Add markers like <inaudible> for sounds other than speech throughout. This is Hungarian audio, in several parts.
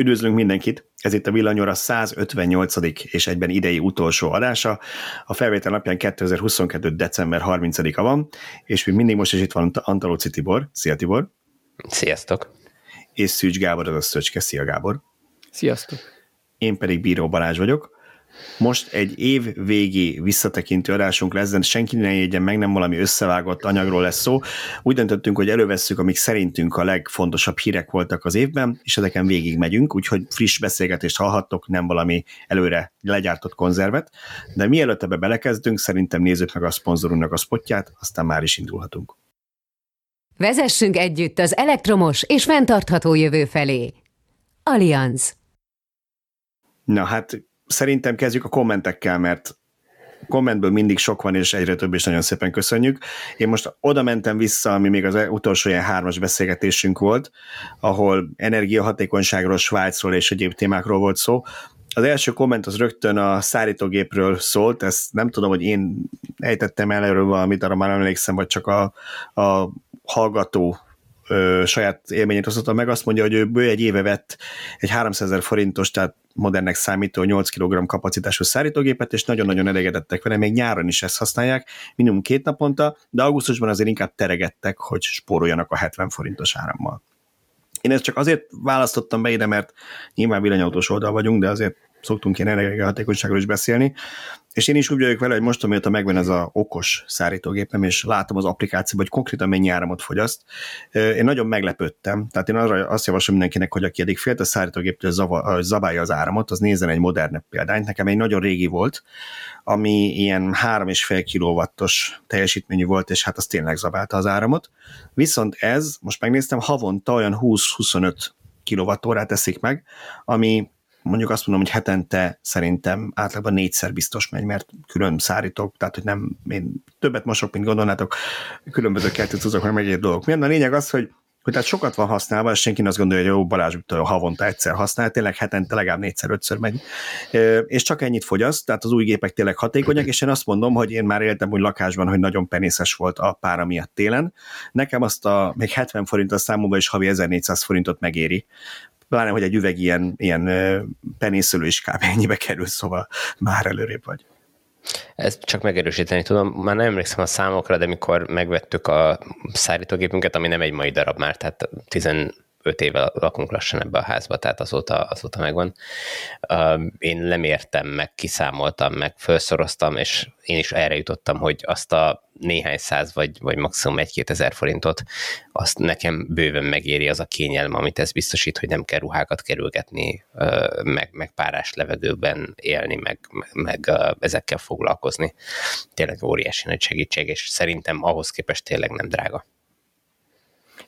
Üdvözlünk mindenkit! Ez itt a Villanyóra 158. és egyben idei utolsó adása. A felvétel napján 2022. december 30-a van, és még mindig most is itt van Antalóci Tibor. Szia Tibor! Sziasztok! És Szűcs Gábor, az a Szöcske. Szia Gábor! Sziasztok! Én pedig Bíró Balázs vagyok. Most egy év végi visszatekintő adásunk lesz, de senki ne jegyen meg, nem valami összevágott anyagról lesz szó. Úgy döntöttünk, hogy elővesszük, amik szerintünk a legfontosabb hírek voltak az évben, és ezeken végig megyünk, úgyhogy friss beszélgetést hallhattok, nem valami előre legyártott konzervet. De mielőtt ebbe belekezdünk, szerintem nézzük meg a szponzorunknak a spotját, aztán már is indulhatunk. Vezessünk együtt az elektromos és fenntartható jövő felé. Allianz. Na hát szerintem kezdjük a kommentekkel, mert kommentből mindig sok van, és egyre több, és nagyon szépen köszönjük. Én most oda mentem vissza, ami még az utolsó ilyen hármas beszélgetésünk volt, ahol energiahatékonyságról, Svájcról és egyéb témákról volt szó. Az első komment az rögtön a szállítógépről szólt, ezt nem tudom, hogy én ejtettem el erről valamit, arra már emlékszem, vagy csak a, a hallgató saját élményét osztotta meg, azt mondja, hogy ő bő egy éve vett egy 300 ezer forintos, tehát modernnek számító 8 kg kapacitású szállítógépet, és nagyon-nagyon elégedettek vele, még nyáron is ezt használják, minimum két naponta, de augusztusban azért inkább teregettek, hogy spóroljanak a 70 forintos árammal. Én ezt csak azért választottam be ide, mert nyilván villanyautós oldal vagyunk, de azért szoktunk ilyen energiahatékonyságról is beszélni, és én is úgy vagyok vele, hogy most, amióta megvan ez a okos szárítógépem, és látom az applikációban, hogy konkrétan mennyi áramot fogyaszt, én nagyon meglepődtem. Tehát én arra azt javaslom mindenkinek, hogy aki eddig félt a szárítógéptől zabálja az áramot, az nézzen egy modernebb példányt. Nekem egy nagyon régi volt, ami ilyen 3,5 kilowattos teljesítményű volt, és hát az tényleg zabálta az áramot. Viszont ez, most megnéztem, havonta olyan 20-25 kilovattórát teszik meg, ami mondjuk azt mondom, hogy hetente szerintem átlagban négyszer biztos megy, mert külön szárítok, tehát hogy nem, én többet mosok, mint gondolnátok, különböző kertét hozok, meg egy dolgok. Milyen a lényeg az, hogy hogy tehát sokat van használva, és senki azt gondolja, hogy jó, Balázs havonta egyszer használ, tényleg hetente legalább négyszer, ötször megy, és csak ennyit fogyaszt, tehát az új gépek tényleg hatékonyak, és én azt mondom, hogy én már éltem úgy lakásban, hogy nagyon penészes volt a pára miatt télen. Nekem azt a még 70 forint a számomba is havi 1400 forintot megéri, pláne, hogy egy üveg ilyen, ilyen penészölő is kb. ennyibe kerül, szóval már előrébb vagy. Ezt csak megerősíteni tudom, már nem emlékszem a számokra, de mikor megvettük a szállítógépünket, ami nem egy mai darab már, tehát 15 éve lakunk lassan ebbe a házba, tehát azóta, azóta megvan. Én lemértem, meg kiszámoltam, meg felszoroztam, és én is erre jutottam, hogy azt a néhány száz, vagy, vagy maximum egy-két ezer forintot, azt nekem bőven megéri az a kényelem, amit ez biztosít, hogy nem kell ruhákat kerülgetni, meg, meg párás levegőben élni, meg, meg ezekkel foglalkozni. Tényleg óriási nagy segítség, és szerintem ahhoz képest tényleg nem drága.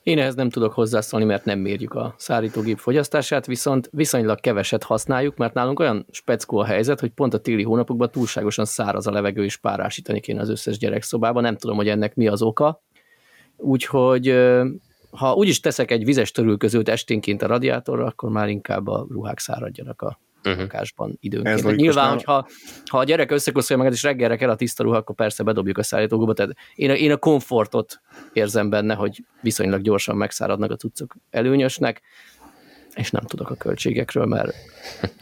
Én ehhez nem tudok hozzászólni, mert nem mérjük a szállítógép fogyasztását, viszont viszonylag keveset használjuk, mert nálunk olyan speckó a helyzet, hogy pont a téli hónapokban túlságosan száraz a levegő, és párásítani kéne az összes gyerekszobában. Nem tudom, hogy ennek mi az oka. Úgyhogy ha úgyis teszek egy vizes törülközőt esténként a radiátorra, akkor már inkább a ruhák száradjanak a uh-huh. lakásban időnként. Ez Nyilván, nem... hogyha ha a gyerek összekoszolja magát, és reggelre kell a tiszta ruha, akkor persze bedobjuk a szállítógóba. Tehát én a, én a komfortot érzem benne, hogy viszonylag gyorsan megszáradnak a cuccok előnyösnek, és nem tudok a költségekről, mert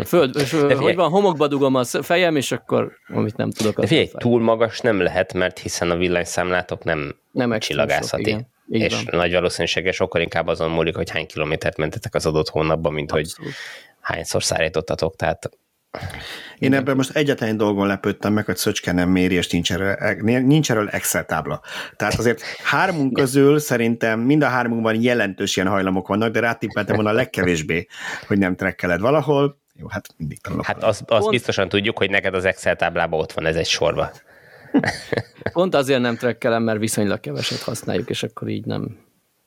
föld, <laughs> és, hogy van, homokba dugom a fejem, és akkor amit nem tudok. De figyelj, túl magas nem lehet, mert hiszen a villanyszámlátok nem, nem csillagászati. Sok, és van. nagy valószínűséggel sokkal inkább azon múlik, hogy hány kilométert mentetek az adott hónapban, mint Abszolút. hogy hányszor szállítottatok, tehát én ebben most egyetlen dolgon lepődtem meg, hogy Szöcske nem méri, és nincs erről, nincs erről Excel tábla. Tehát azért hármunk közül szerintem mind a hármunkban jelentős ilyen hajlamok vannak, de rátippeltem volna a legkevésbé, hogy nem trekkeled valahol. Jó, hát mindig tanulok. Hát azt, azt biztosan tudjuk, hogy neked az Excel táblában ott van ez egy sorba. Pont azért nem trekkelem, mert viszonylag keveset használjuk, és akkor így nem,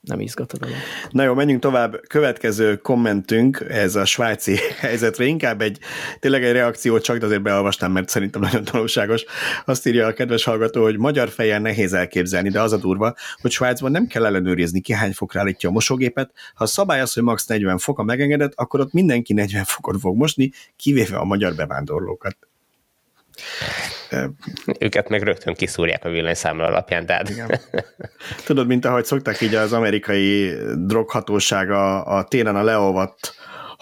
nem izgat a dolog. Na jó, menjünk tovább. Következő kommentünk, ez a svájci <laughs> helyzetre, inkább egy, tényleg egy reakció, csak azért beolvastam, mert szerintem nagyon tanulságos. Azt írja a kedves hallgató, hogy magyar fejjel nehéz elképzelni, de az a durva, hogy Svájcban nem kell ellenőrizni, ki hány fokra állítja a mosógépet. Ha a szabály az, hogy max 40 fok a megengedett, akkor ott mindenki 40 fokot fog mosni, kivéve a magyar bevándorlókat. Őket meg rögtön kiszúrják a villanyszámla alapján, tehát... Igen. Tudod, mint ahogy szokták így az amerikai droghatóság a, a téren a leolvadt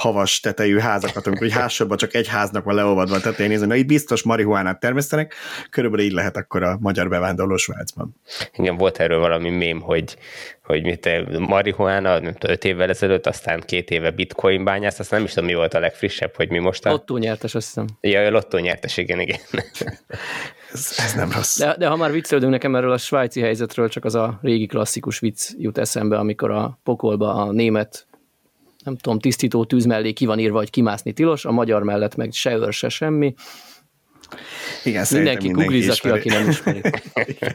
havas tetejű házakat, amikor hogy házsorban csak egy háznak van leolvadva a tetején nézni, na itt biztos marihuánát termesztenek, körülbelül így lehet akkor a magyar bevándorló Svájcban. Igen, volt erről valami mém, hogy, hogy mit marihuána, nem tudom, öt évvel ezelőtt, aztán két éve bitcoin bányász, aztán nem is tudom, mi volt a legfrissebb, hogy mi most a... Lottó nyertes, azt hiszem. Ja, a lottó nyertes, igen, igen. ez, ez nem rossz. De, de ha már viccelődünk nekem erről a svájci helyzetről, csak az a régi klasszikus vicc jut eszembe, amikor a pokolba a német nem tudom, tisztító tűz mellé ki van írva, hogy kimászni tilos, a magyar mellett meg se őr, se semmi. Igen, mindenki, mindenki googlizza ki, aki nem ismeri.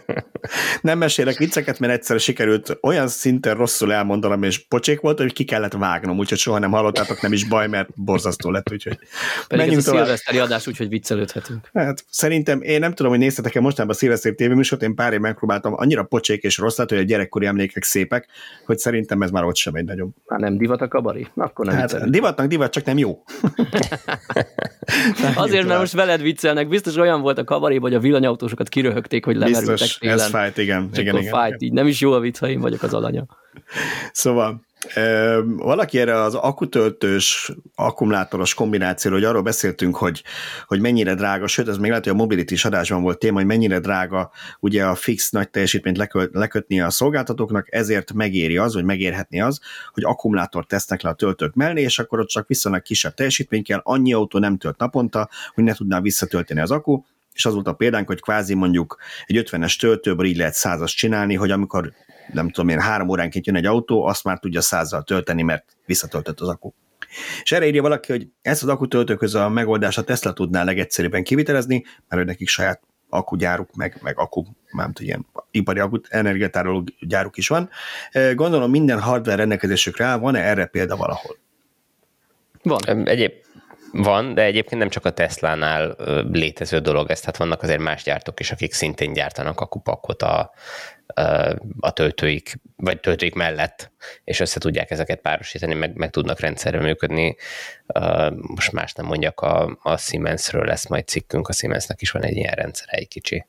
<laughs> nem mesélek vicceket, mert egyszer sikerült olyan szinten rosszul elmondanom, és pocsék volt, hogy ki kellett vágnom, úgyhogy soha nem hallottátok, nem is baj, mert borzasztó lett, úgyhogy Pedig menjünk ez a szilveszteri adás, úgyhogy viccelődhetünk. Hát szerintem, én nem tudom, hogy néztetek-e mostanában a szilveszteri tévéműsort, én pár év megpróbáltam, annyira pocsék és rossz lett, hogy a gyerekkori emlékek szépek, hogy szerintem ez már ott sem egy nagyon. Már nem divat a kabari? Akkor nem hát, divatnak divat, csak nem jó. <laughs> <laughs> Azért, mert most veled viccelnek, biztos olyan volt a kabaré, hogy a villanyautósokat kiröhögték, hogy lemerültek Biztos, télen. ez fájt, igen. Csak igen, igen, fájt, igen. így nem is jó a vicc, ha én vagyok az alanya. Szóval valaki erre az akutöltős, akkumulátoros kombinációról, hogy arról beszéltünk, hogy, hogy mennyire drága, sőt, ez még lehet, hogy a mobility adásban volt téma, hogy mennyire drága ugye a fix nagy teljesítményt leköt, lekötni a szolgáltatóknak, ezért megéri az, vagy megérhetni az, hogy akkumulátor tesznek le a töltők mellé, és akkor ott csak viszonylag kisebb teljesítmény kell, annyi autó nem tölt naponta, hogy ne tudná visszatölteni az akku, és az volt a példánk, hogy kvázi mondjuk egy 50-es töltőből így lehet százas csinálni, hogy amikor nem tudom én, három óránként jön egy autó, azt már tudja százzal tölteni, mert visszatöltött az akku. És erre írja valaki, hogy ezt az akkutöltőköz a megoldás a Tesla tudná legegyszerűbben kivitelezni, mert hogy nekik saját akkugyáruk, meg, meg akku, nem tudom, ilyen ipari akut, energiatároló gyáruk is van. Gondolom minden hardware rendelkezésükre áll, van-e erre példa valahol? Van. Egyéb, van, de egyébként nem csak a Tesla-nál létező dolog ez, tehát vannak azért más gyártók is, akik szintén gyártanak akupakot a, a töltőik, vagy töltőik mellett, és össze tudják ezeket párosítani, meg, meg tudnak rendszerre működni. Most más nem mondjak, a, a Siemensről lesz majd cikkünk, a Siemensnek is van egy ilyen rendszer, egy kicsi.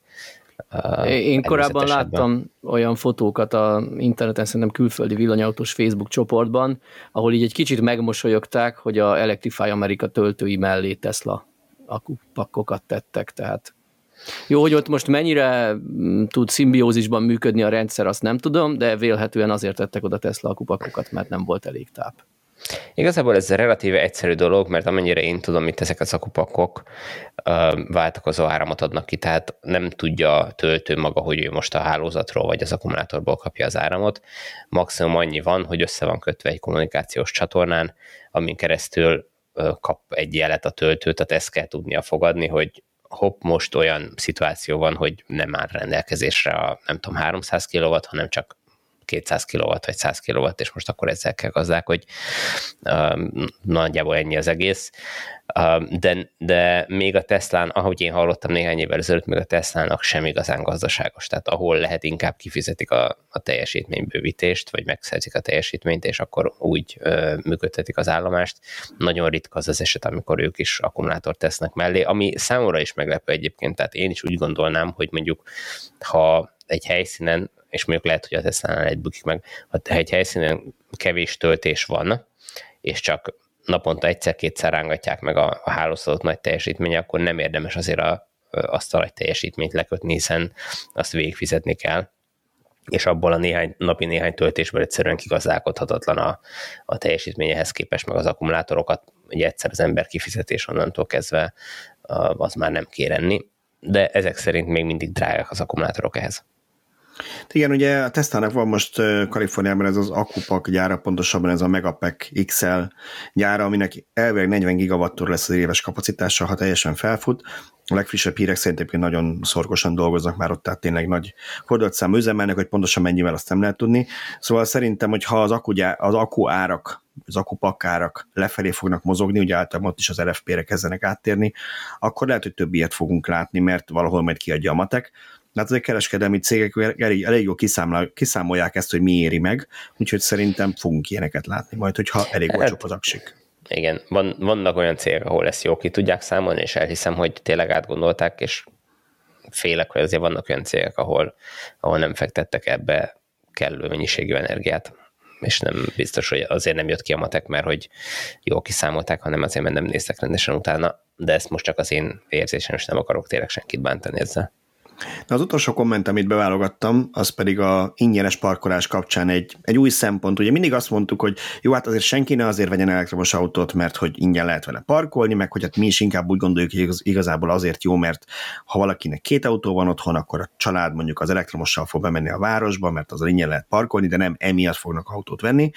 Én korábban láttam olyan fotókat a interneten, szerintem külföldi villanyautós Facebook csoportban, ahol így egy kicsit megmosolyogták, hogy a Electrify America töltői mellé Tesla akupakkokat tettek, tehát jó, hogy ott most mennyire mm, tud szimbiózisban működni a rendszer, azt nem tudom, de vélhetően azért tettek oda Tesla akupakokat, mert nem volt elég táp. Igazából ez relatíve egyszerű dolog, mert amennyire én tudom, itt ezek az akupakok váltakozó áramot adnak ki, tehát nem tudja a töltő maga, hogy ő most a hálózatról vagy az akkumulátorból kapja az áramot. Maximum annyi van, hogy össze van kötve egy kommunikációs csatornán, amin keresztül kap egy jelet a töltő, tehát ezt kell tudnia fogadni, hogy hopp, most olyan szituáció van, hogy nem áll rendelkezésre a nem tudom 300 kW, hanem csak 200 kW vagy 100 kW, és most akkor ezzel kell gazdák, hogy uh, nagyjából ennyi az egész. Uh, de, de még a Teslán, ahogy én hallottam néhány évvel ezelőtt, még a Teslának sem igazán gazdaságos. Tehát ahol lehet, inkább kifizetik a, a teljesítménybővítést, vagy megszerzik a teljesítményt, és akkor úgy uh, működtetik az állomást. Nagyon ritka az az eset, amikor ők is akkumulátort tesznek mellé, ami számomra is meglepő egyébként, tehát én is úgy gondolnám, hogy mondjuk ha egy helyszínen és mondjuk lehet, hogy a Tesla-nál egy bukik meg, ha egy helyszínen kevés töltés van, és csak naponta egyszer-kétszer rángatják meg a, a hálózatot nagy teljesítménye, akkor nem érdemes azért a, azt a nagy teljesítményt lekötni, hiszen azt végigfizetni kell. És abból a néhány, napi néhány töltésből egyszerűen kigazdálkodhatatlan a, a teljesítményehez képest, meg az akkumulátorokat, ugye egyszer az ember kifizetés onnantól kezdve az már nem kér de ezek szerint még mindig drágák az akkumulátorok ehhez. Igen, ugye a Tesla-nak van most Kaliforniában ez az Akupak gyára, pontosabban ez a Megapack XL gyára, aminek elvileg 40 gigawattor lesz az éves kapacitása, ha teljesen felfut. A legfrissebb hírek szerint nagyon szorgosan dolgoznak már ott, tehát tényleg nagy fordulatszám üzemelnek, hogy pontosan mennyivel azt nem lehet tudni. Szóval szerintem, hogy ha az akku, az akku árak az akupak árak lefelé fognak mozogni, ugye általában ott is az RFP-re kezdenek áttérni, akkor lehet, hogy több ilyet fogunk látni, mert valahol majd kiadja a matek hát ezek kereskedelmi cégek elég, elég jól kiszámol, kiszámolják ezt, hogy mi éri meg, úgyhogy szerintem fogunk ilyeneket látni majd, hogyha elég hát, olcsóbb az aksik. Igen, van, vannak olyan cégek, ahol ezt jó ki tudják számolni, és elhiszem, hogy tényleg átgondolták, és félek, hogy azért vannak olyan cégek, ahol, ahol nem fektettek ebbe kellő mennyiségű energiát. és nem biztos, hogy azért nem jött ki a matek, mert hogy jól kiszámolták, hanem azért, mert nem néztek rendesen utána, de ezt most csak az én érzésem, és nem akarok tényleg senkit bántani ezzel. Na az utolsó komment, amit beválogattam, az pedig a ingyenes parkolás kapcsán egy, egy új szempont. Ugye mindig azt mondtuk, hogy jó, hát azért senki ne azért vegyen elektromos autót, mert hogy ingyen lehet vele parkolni, meg hogy hát mi is inkább úgy gondoljuk, hogy igazából azért jó, mert ha valakinek két autó van otthon, akkor a család mondjuk az elektromossal fog bemenni a városba, mert az ingyen lehet parkolni, de nem emiatt fognak autót venni.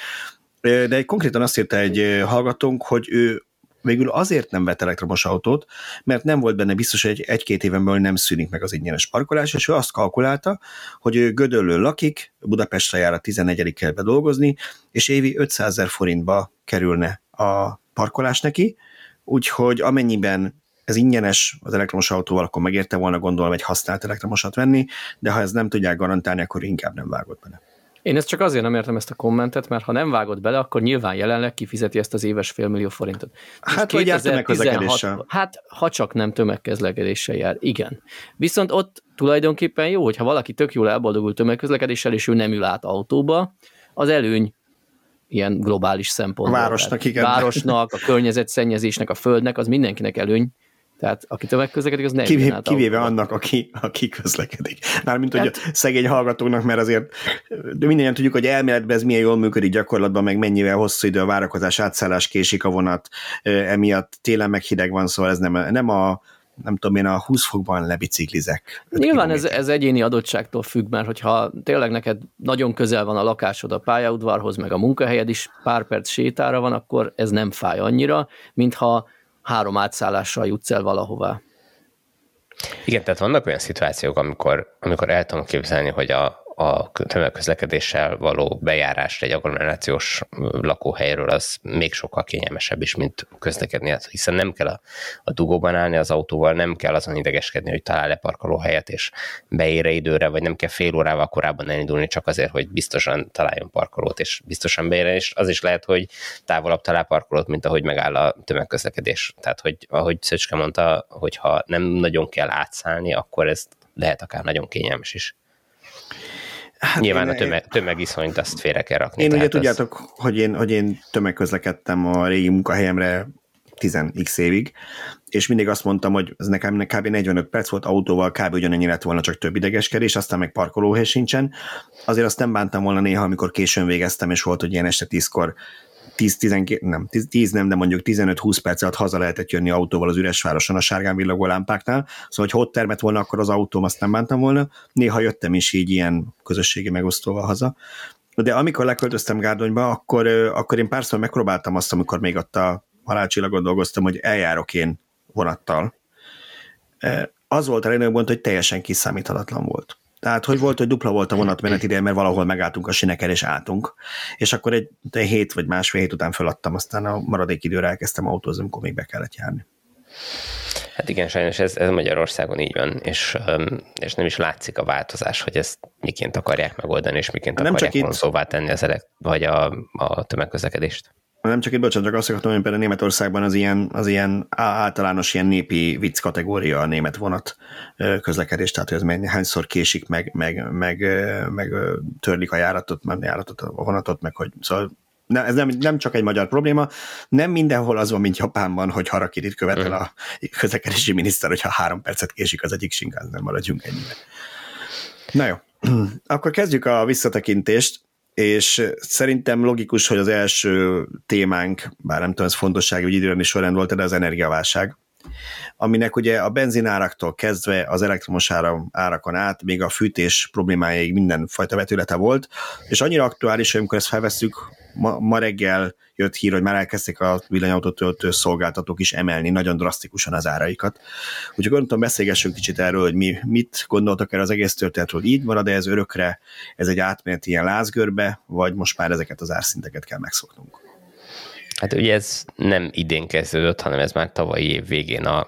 De egy konkrétan azt írta egy hallgatónk, hogy ő végül azért nem vett elektromos autót, mert nem volt benne biztos, hogy egy-két éven belül nem szűnik meg az ingyenes parkolás, és ő azt kalkulálta, hogy ő Gödöllön lakik, Budapestre jár a 14. kerbe dolgozni, és évi 500 ezer forintba kerülne a parkolás neki, úgyhogy amennyiben ez ingyenes az elektromos autóval, akkor megérte volna gondolom egy használt elektromosat venni, de ha ez nem tudják garantálni, akkor inkább nem vágott bele. Én ezt csak azért nem értem ezt a kommentet, mert ha nem vágod bele, akkor nyilván jelenleg kifizeti ezt az éves félmillió forintot. Hát, vagy jár tömegközlekedéssel. Hát, ha csak nem tömegközlekedéssel jár, igen. Viszont ott tulajdonképpen jó, hogyha valaki tök jól elboldogul tömegközlekedéssel, és ő nem ül át autóba, az előny ilyen globális szempontból. A városnak, igen. Városnak, a környezetszennyezésnek, a földnek, az mindenkinek előny, tehát aki tömegközlekedik, az nem Kivéve, kivéve annak, aki, aki közlekedik. Mármint, hogy hát, a szegény hallgatóknak, mert azért de mindannyian tudjuk, hogy elméletben ez milyen jól működik gyakorlatban, meg mennyivel hosszú idő a várakozás, átszállás késik a vonat, emiatt télen meg hideg van, szóval ez nem, nem a nem tudom én, a 20 fokban lebiciklizek. Nyilván ez, ez egyéni adottságtól függ, mert hogyha tényleg neked nagyon közel van a lakásod a pályaudvarhoz, meg a munkahelyed is pár perc sétára van, akkor ez nem fáj annyira, mintha három átszállással jutsz el valahová. Igen, tehát vannak olyan szituációk, amikor, amikor el tudom képzelni, hogy a, a tömegközlekedéssel való bejárás egy agglomerációs lakóhelyről az még sokkal kényelmesebb is, mint közlekedni, hát, hiszen nem kell a, a dugóban állni az autóval, nem kell azon idegeskedni, hogy talál-e parkolóhelyet, és beére időre, vagy nem kell fél órával korábban elindulni, csak azért, hogy biztosan találjon parkolót, és biztosan beére, és az is lehet, hogy távolabb talál parkolót, mint ahogy megáll a tömegközlekedés. Tehát, hogy ahogy Szöcske mondta, hogyha nem nagyon kell átszállni, akkor ez lehet akár nagyon kényelmes is. Hát Nyilván én, a tömeg, tömegiszonyt azt félre kell rakni. Én ugye tudjátok, az... hogy, én, hogy én tömegközlekedtem a régi munkahelyemre 10x évig, és mindig azt mondtam, hogy ez nekem kb. 45 perc volt autóval, kb. ugyanennyi lett volna, csak több idegeskedés, aztán meg parkolóhely sincsen. Azért azt nem bántam volna néha, amikor későn végeztem, és volt, hogy ilyen este 10-kor 10-12, nem, 10 nem, de mondjuk 15-20 perc alatt haza lehetett jönni autóval az üres városon a sárgán villogó lámpáknál, szóval hogy ott termett volna akkor az autóm, azt nem bántam volna. Néha jöttem is így ilyen közösségi megosztóval haza. De amikor leköltöztem Gárdonyba, akkor, akkor én párszor megpróbáltam azt, amikor még ott a halálcsillagon dolgoztam, hogy eljárok én vonattal. Az volt a legnagyobb gond, hogy teljesen kiszámíthatatlan volt. Tehát, hogy volt, hogy dupla volt a vonat ide, mert valahol megálltunk a sineken és álltunk. És akkor egy, egy hét vagy másfél hét után feladtam, aztán a maradék időre elkezdtem autózni, amikor még be kellett járni. Hát igen, sajnos ez, ez Magyarországon így van, és, és nem is látszik a változás, hogy ezt miként akarják megoldani, és miként nem akarják vonzóvá tenni az elek, vagy a, a tömegközlekedést nem csak itt, bocsánat, csak azt akartam, hogy például Németországban az ilyen, az ilyen általános ilyen népi vicc kategória a német vonat közlekedés, tehát hogy ez hányszor késik, meg, meg, meg, meg törlik a járatot, meg járatot, a vonatot, meg hogy szóval ne, ez nem, nem csak egy magyar probléma, nem mindenhol az van, mint Japánban, hogy harakirit követel a közlekedési miniszter, hogyha három percet késik az egyik nem maradjunk ennyire. Na jó, <clears throat> akkor kezdjük a visszatekintést és szerintem logikus, hogy az első témánk, bár nem tudom, ez fontosság, hogy időrendi során volt, de az energiaválság, aminek ugye a benzináraktól kezdve az elektromos árakon át, még a fűtés problémáig mindenfajta vetülete volt, és annyira aktuális, hogy amikor ezt felveszünk, ma, ma reggel jött hír, hogy már elkezdték a villanyautót töltő szolgáltatók is emelni nagyon drasztikusan az áraikat. Úgyhogy gondoltam, beszélgessünk kicsit erről, hogy mi mit gondoltak erről az egész történetről, így marad -e ez örökre, ez egy átmenet ilyen lázgörbe, vagy most már ezeket az árszinteket kell megszoknunk? Hát ugye ez nem idén kezdődött, hanem ez már tavalyi év végén a,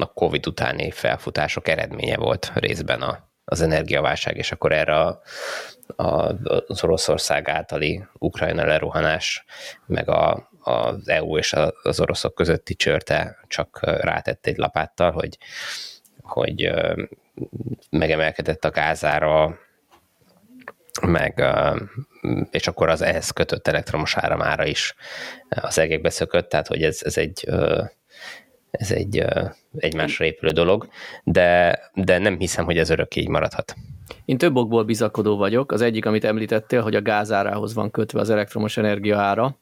a Covid utáni felfutások eredménye volt részben a, az energiaválság, és akkor erre a, a, az Oroszország általi Ukrajna lerohanás, meg a, az EU és az oroszok közötti csörte csak rátett egy lapáttal, hogy, hogy megemelkedett a gázára, meg, és akkor az ehhez kötött elektromos áramára is az egekbe szökött, tehát hogy ez, ez egy ez egy egymásra épülő dolog, de, de nem hiszem, hogy ez örökké így maradhat. Én több okból bizakodó vagyok. Az egyik, amit említettél, hogy a gázárához van kötve az elektromos energia ára,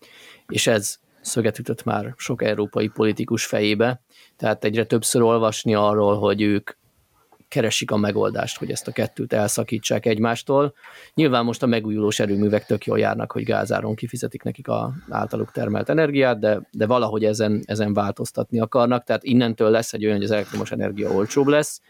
és ez szöget ütött már sok európai politikus fejébe, tehát egyre többször olvasni arról, hogy ők keresik a megoldást, hogy ezt a kettőt elszakítsák egymástól. Nyilván most a megújulós erőművek tök jól járnak, hogy gázáron kifizetik nekik a általuk termelt energiát, de, de valahogy ezen, ezen változtatni akarnak, tehát innentől lesz egy olyan, hogy az elektromos energia olcsóbb lesz,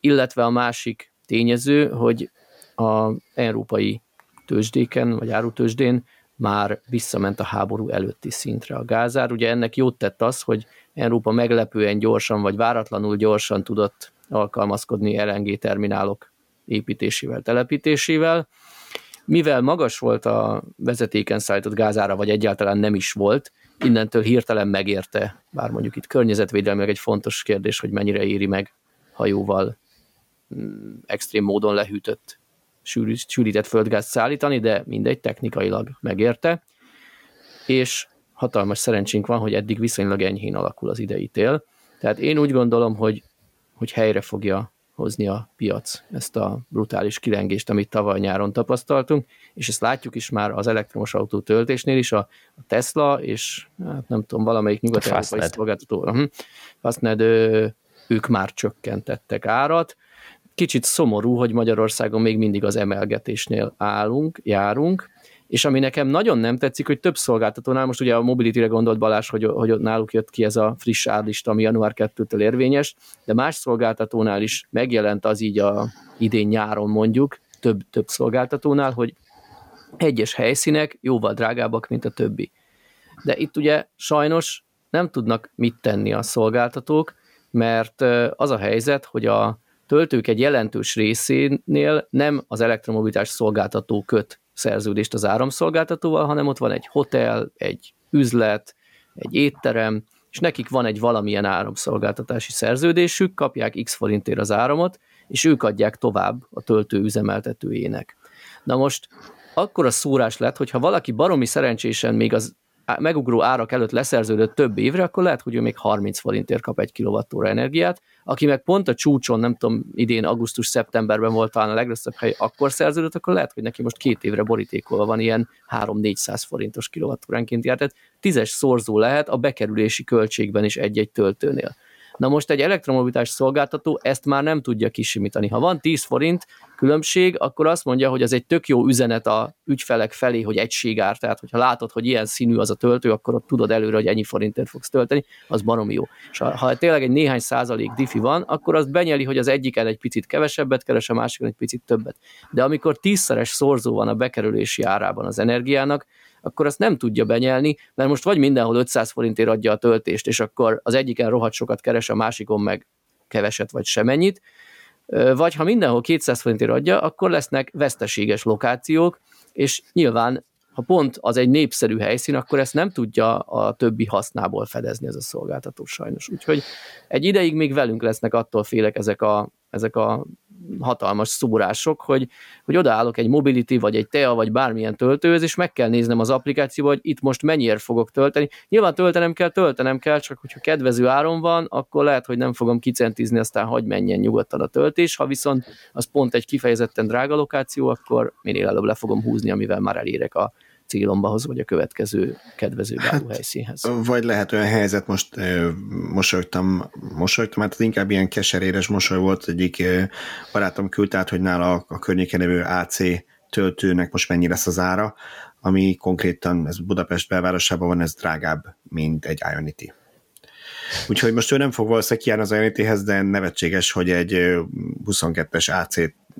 illetve a másik tényező, hogy a európai tőzsdéken, vagy árutőzsdén már visszament a háború előtti szintre a gázár. Ugye ennek jót tett az, hogy Európa meglepően gyorsan, vagy váratlanul gyorsan tudott alkalmazkodni LNG terminálok építésével, telepítésével. Mivel magas volt a vezetéken szállított gázára, vagy egyáltalán nem is volt, innentől hirtelen megérte, bár mondjuk itt környezetvédelmileg egy fontos kérdés, hogy mennyire éri meg hajóval mm, extrém módon lehűtött, sűrített földgázt szállítani, de mindegy, technikailag megérte, és hatalmas szerencsénk van, hogy eddig viszonylag enyhén alakul az idei tél. Tehát én úgy gondolom, hogy hogy helyre fogja hozni a piac ezt a brutális kilengést, amit tavaly nyáron tapasztaltunk, és ezt látjuk is már az elektromos autó töltésnél is, a Tesla és hát nem tudom, valamelyik nyugat-európai szolgáltató, uh-huh, Fastned, ők már csökkentettek árat. Kicsit szomorú, hogy Magyarországon még mindig az emelgetésnél állunk, járunk, és ami nekem nagyon nem tetszik, hogy több szolgáltatónál, most ugye a Mobility-re gondolt Balázs, hogy, hogy náluk jött ki ez a friss árlista, ami január 2-től érvényes, de más szolgáltatónál is megjelent az így a idén nyáron mondjuk, több, több szolgáltatónál, hogy egyes helyszínek jóval drágábbak, mint a többi. De itt ugye sajnos nem tudnak mit tenni a szolgáltatók, mert az a helyzet, hogy a töltők egy jelentős részénél nem az elektromobilitás szolgáltató köt szerződést az áramszolgáltatóval, hanem ott van egy hotel, egy üzlet, egy étterem, és nekik van egy valamilyen áramszolgáltatási szerződésük, kapják x forintért az áramot, és ők adják tovább a töltő üzemeltetőjének. Na most akkor a szúrás lett, hogyha valaki baromi szerencsésen még az megugró árak előtt leszerződött több évre, akkor lehet, hogy ő még 30 forintért kap egy kilovattóra energiát, aki meg pont a csúcson, nem tudom, idén augusztus-szeptemberben volt talán a legrosszabb hely, akkor szerződött, akkor lehet, hogy neki most két évre borítékolva van ilyen 3-400 forintos kilovattóránként jár, tehát tízes szorzó lehet a bekerülési költségben is egy-egy töltőnél. Na most egy elektromobilitás szolgáltató ezt már nem tudja kisimítani. Ha van 10 forint különbség, akkor azt mondja, hogy ez egy tök jó üzenet a ügyfelek felé, hogy egységár, tehát hogyha látod, hogy ilyen színű az a töltő, akkor ott tudod előre, hogy ennyi forintért fogsz tölteni, az baromi jó. És ha, tényleg egy néhány százalék diffi van, akkor azt benyeli, hogy az egyiken egy picit kevesebbet keres, a másikon egy picit többet. De amikor tízszeres szorzó van a bekerülési árában az energiának, akkor azt nem tudja benyelni, mert most vagy mindenhol 500 forintért adja a töltést, és akkor az egyiken rohadt sokat keres, a másikon meg keveset vagy semennyit, vagy ha mindenhol 200 forintért adja, akkor lesznek veszteséges lokációk, és nyilván ha pont az egy népszerű helyszín, akkor ezt nem tudja a többi hasznából fedezni ez a szolgáltató sajnos. Úgyhogy egy ideig még velünk lesznek, attól félek ezek a, ezek a hatalmas szórások, hogy, hogy odaállok egy Mobility, vagy egy TEA, vagy bármilyen töltőhöz, és meg kell néznem az applikációba, hogy itt most mennyire fogok tölteni. Nyilván töltenem kell, töltenem kell, csak hogyha kedvező áron van, akkor lehet, hogy nem fogom kicentizni, aztán hagy menjen nyugodtan a töltés. Ha viszont az pont egy kifejezetten drága lokáció, akkor minél előbb le fogom húzni, amivel már elérek a célomba hoz, vagy a következő kedvező hát, helyszínhez. Vagy lehet olyan helyzet, most mosolytam, mosolytam, hát inkább ilyen keseréres mosoly volt, egyik barátom küldte át, hogy nála a környéken nevő AC töltőnek most mennyi lesz az ára, ami konkrétan, ez Budapest belvárosában van, ez drágább, mint egy Ionity. Úgyhogy most ő nem fog valószínűleg kijárni az Ionity-hez, de nevetséges, hogy egy 22-es AC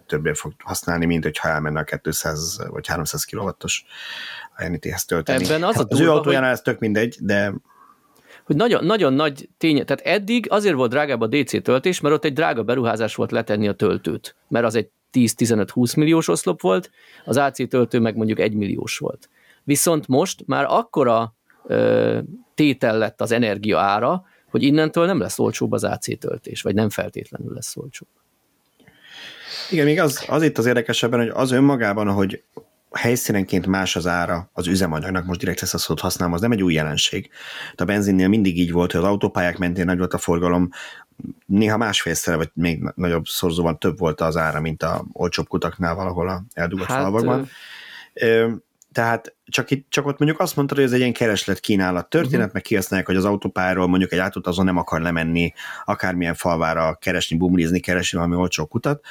többé fog használni, mint hogyha elmenne a 200 vagy 300 kW-os Ionity-hez tölteni. Ebben az, a durva, az ő autójánál hogy... ez tök mindegy, de hogy nagyon, nagyon nagy tény, tehát eddig azért volt drágább a DC töltés, mert ott egy drága beruházás volt letenni a töltőt, mert az egy 10-15-20 milliós oszlop volt, az AC töltő meg mondjuk 1 milliós volt. Viszont most már akkora ö, tétel lett az energia ára, hogy innentől nem lesz olcsóbb az AC töltés, vagy nem feltétlenül lesz olcsóbb. Igen, még az, az itt az érdekesebben, hogy az önmagában, hogy helyszínenként más az ára az üzemanyagnak, most direkt ezt a szót használom, az nem egy új jelenség. De a benzinnél mindig így volt, hogy az autópályák mentén nagy volt a forgalom, néha másfélszer, vagy még nagyobb szorzóban több volt az ára, mint a olcsóbb kutaknál valahol a eldugott hát, falvakban. Ö... Tehát csak, itt, csak ott mondjuk azt mondtad, hogy ez egy ilyen kereslet-kínálat történet, uh-huh. meg kihasználják, hogy az autópályáról mondjuk egy azon nem akar lemenni, akármilyen falvára keresni, bumlizni, keresni valami olcsó kutat,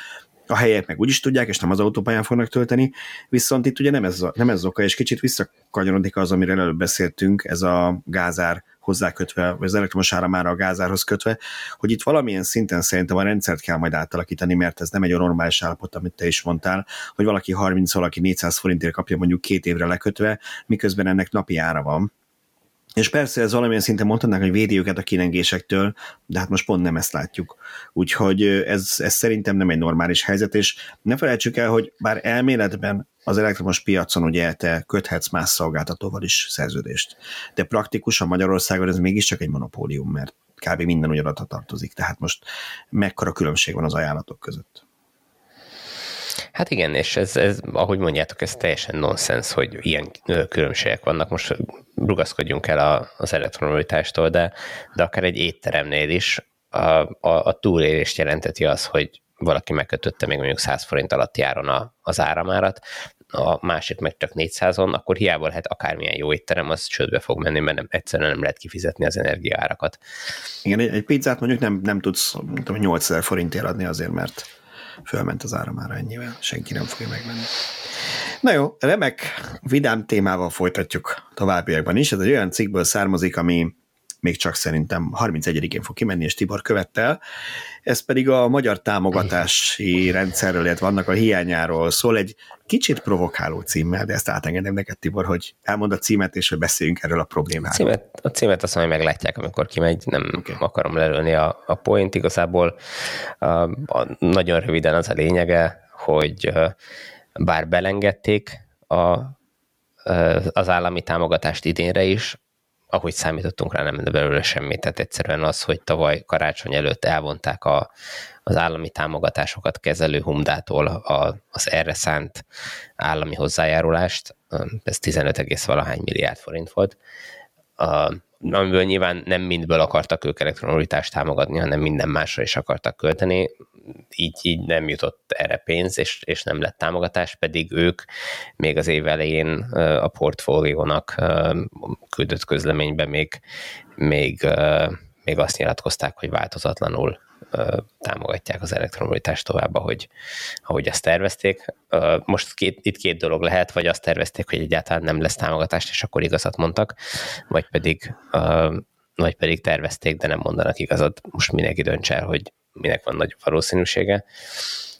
a helyek meg úgyis tudják, és nem az autópályán fognak tölteni, viszont itt ugye nem ez, nem ez az oka, és kicsit visszakanyarodik az, amiről előbb beszéltünk, ez a gázár hozzákötve, vagy az elektromos áramára a gázárhoz kötve, hogy itt valamilyen szinten szerintem a rendszert kell majd átalakítani, mert ez nem egy olyan normális állapot, amit te is mondtál, hogy valaki 30, valaki 400 forintért kapja mondjuk két évre lekötve, miközben ennek napi ára van és persze ez valamilyen szinten mondhatnánk, hogy védi őket a kilengésektől, de hát most pont nem ezt látjuk. Úgyhogy ez, ez szerintem nem egy normális helyzet, és ne felejtsük el, hogy bár elméletben az elektromos piacon ugye te köthetsz más szolgáltatóval is szerződést, de praktikusan Magyarországon ez mégiscsak egy monopólium, mert kb. minden ugyanadha tartozik, tehát most mekkora különbség van az ajánlatok között. Hát igen, és ez, ez, ahogy mondjátok, ez teljesen nonsens, hogy ilyen különbségek vannak. Most rugaszkodjunk el az elektromobilitástól, de, de akár egy étteremnél is a, a, a túlélést jelenteti az, hogy valaki megkötötte még mondjuk 100 forint alatt járon a, az áramárat, a másik meg csak 400-on, akkor hiába lehet akármilyen jó étterem, az csődbe fog menni, mert nem, egyszerűen nem lehet kifizetni az energiaárakat. Igen, egy, egy pizzát mondjuk nem, nem tudsz tudom, 8000 forintért adni azért, mert fölment az ára már ennyivel, senki nem fogja megvenni. Na jó, remek, vidám témával folytatjuk továbbiakban is. Ez egy olyan cikkből származik, ami még csak szerintem 31-én fog kimenni, és Tibor követtel. Ez pedig a magyar támogatási rendszerről, illetve vannak a hiányáról szól, egy kicsit provokáló címmel, de ezt átengedem neked, Tibor, hogy elmond a címet, és hogy beszéljünk erről a problémáról. A címet, a címet azt mondja, hogy meglátják, amikor kimegy, nem okay. akarom lelőni a, a point, igazából a, a, nagyon röviden az a lényege, hogy bár belengedték a, az állami támogatást idénre is, ahogy számítottunk rá, nem belőle semmit. Tehát egyszerűen az, hogy tavaly karácsony előtt elvonták a, az állami támogatásokat kezelő Humdától a, az erre szánt állami hozzájárulást, ez 15, valahány milliárd forint volt, a, amiből nyilván nem mindből akartak ők elektromobilitást támogatni, hanem minden másra is akartak költeni. Így, így nem jutott erre pénz, és, és nem lett támogatás, pedig ők még az év elején a portfóliónak küldött közleményben még, még, még azt nyilatkozták, hogy változatlanul támogatják az elektromobilitást tovább, ahogy, ahogy ezt tervezték. Most két, itt két dolog lehet, vagy azt tervezték, hogy egyáltalán nem lesz támogatást, és akkor igazat mondtak, vagy pedig, vagy pedig tervezték, de nem mondanak igazat. Most mindenki dönts el, hogy minek van nagy valószínűsége.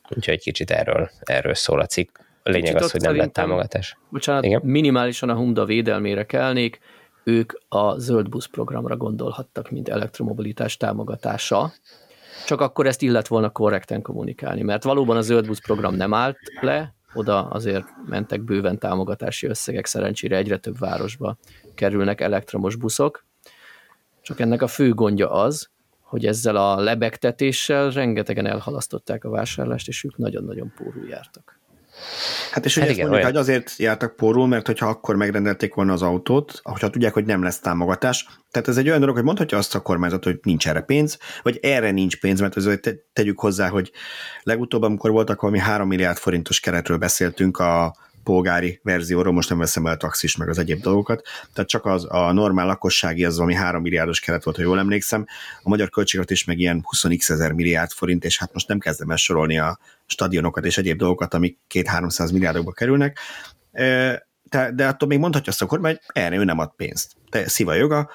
Úgyhogy egy kicsit erről, erről szól a cikk. A lényeg kicsit az, hogy nem lett támogatás. Bocsánat, Igen? minimálisan a Humda védelmére kelnék, ők a zöld busz programra gondolhattak, mint elektromobilitás támogatása, csak akkor ezt illet volna korrekten kommunikálni, mert valóban a zöld busz program nem állt le, oda azért mentek bőven támogatási összegek, szerencsére egyre több városba kerülnek elektromos buszok, csak ennek a fő gondja az, hogy ezzel a lebegtetéssel rengetegen elhalasztották a vásárlást, és ők nagyon-nagyon pórul jártak. Hát és hát ugye igen, mondjuk, hogy azért jártak pórul, mert hogyha akkor megrendelték volna az autót, hogyha tudják, hogy nem lesz támogatás, tehát ez egy olyan dolog, hogy mondhatja azt a kormányzat, hogy nincs erre pénz, vagy erre nincs pénz, mert azért tegyük hozzá, hogy legutóbb, amikor voltak valami 3 milliárd forintos keretről beszéltünk a polgári verzióról, most nem veszem el a taxis meg az egyéb dolgokat, tehát csak az a normál lakossági, az ami 3 milliárdos keret volt, ha jól emlékszem, a magyar is meg ilyen 20 ezer milliárd forint, és hát most nem kezdem el sorolni a stadionokat és egyéb dolgokat, amik 2-300 milliárdokba kerülnek, de attól még mondhatja azt a kormány, hogy erre ő nem ad pénzt. Te szíva joga,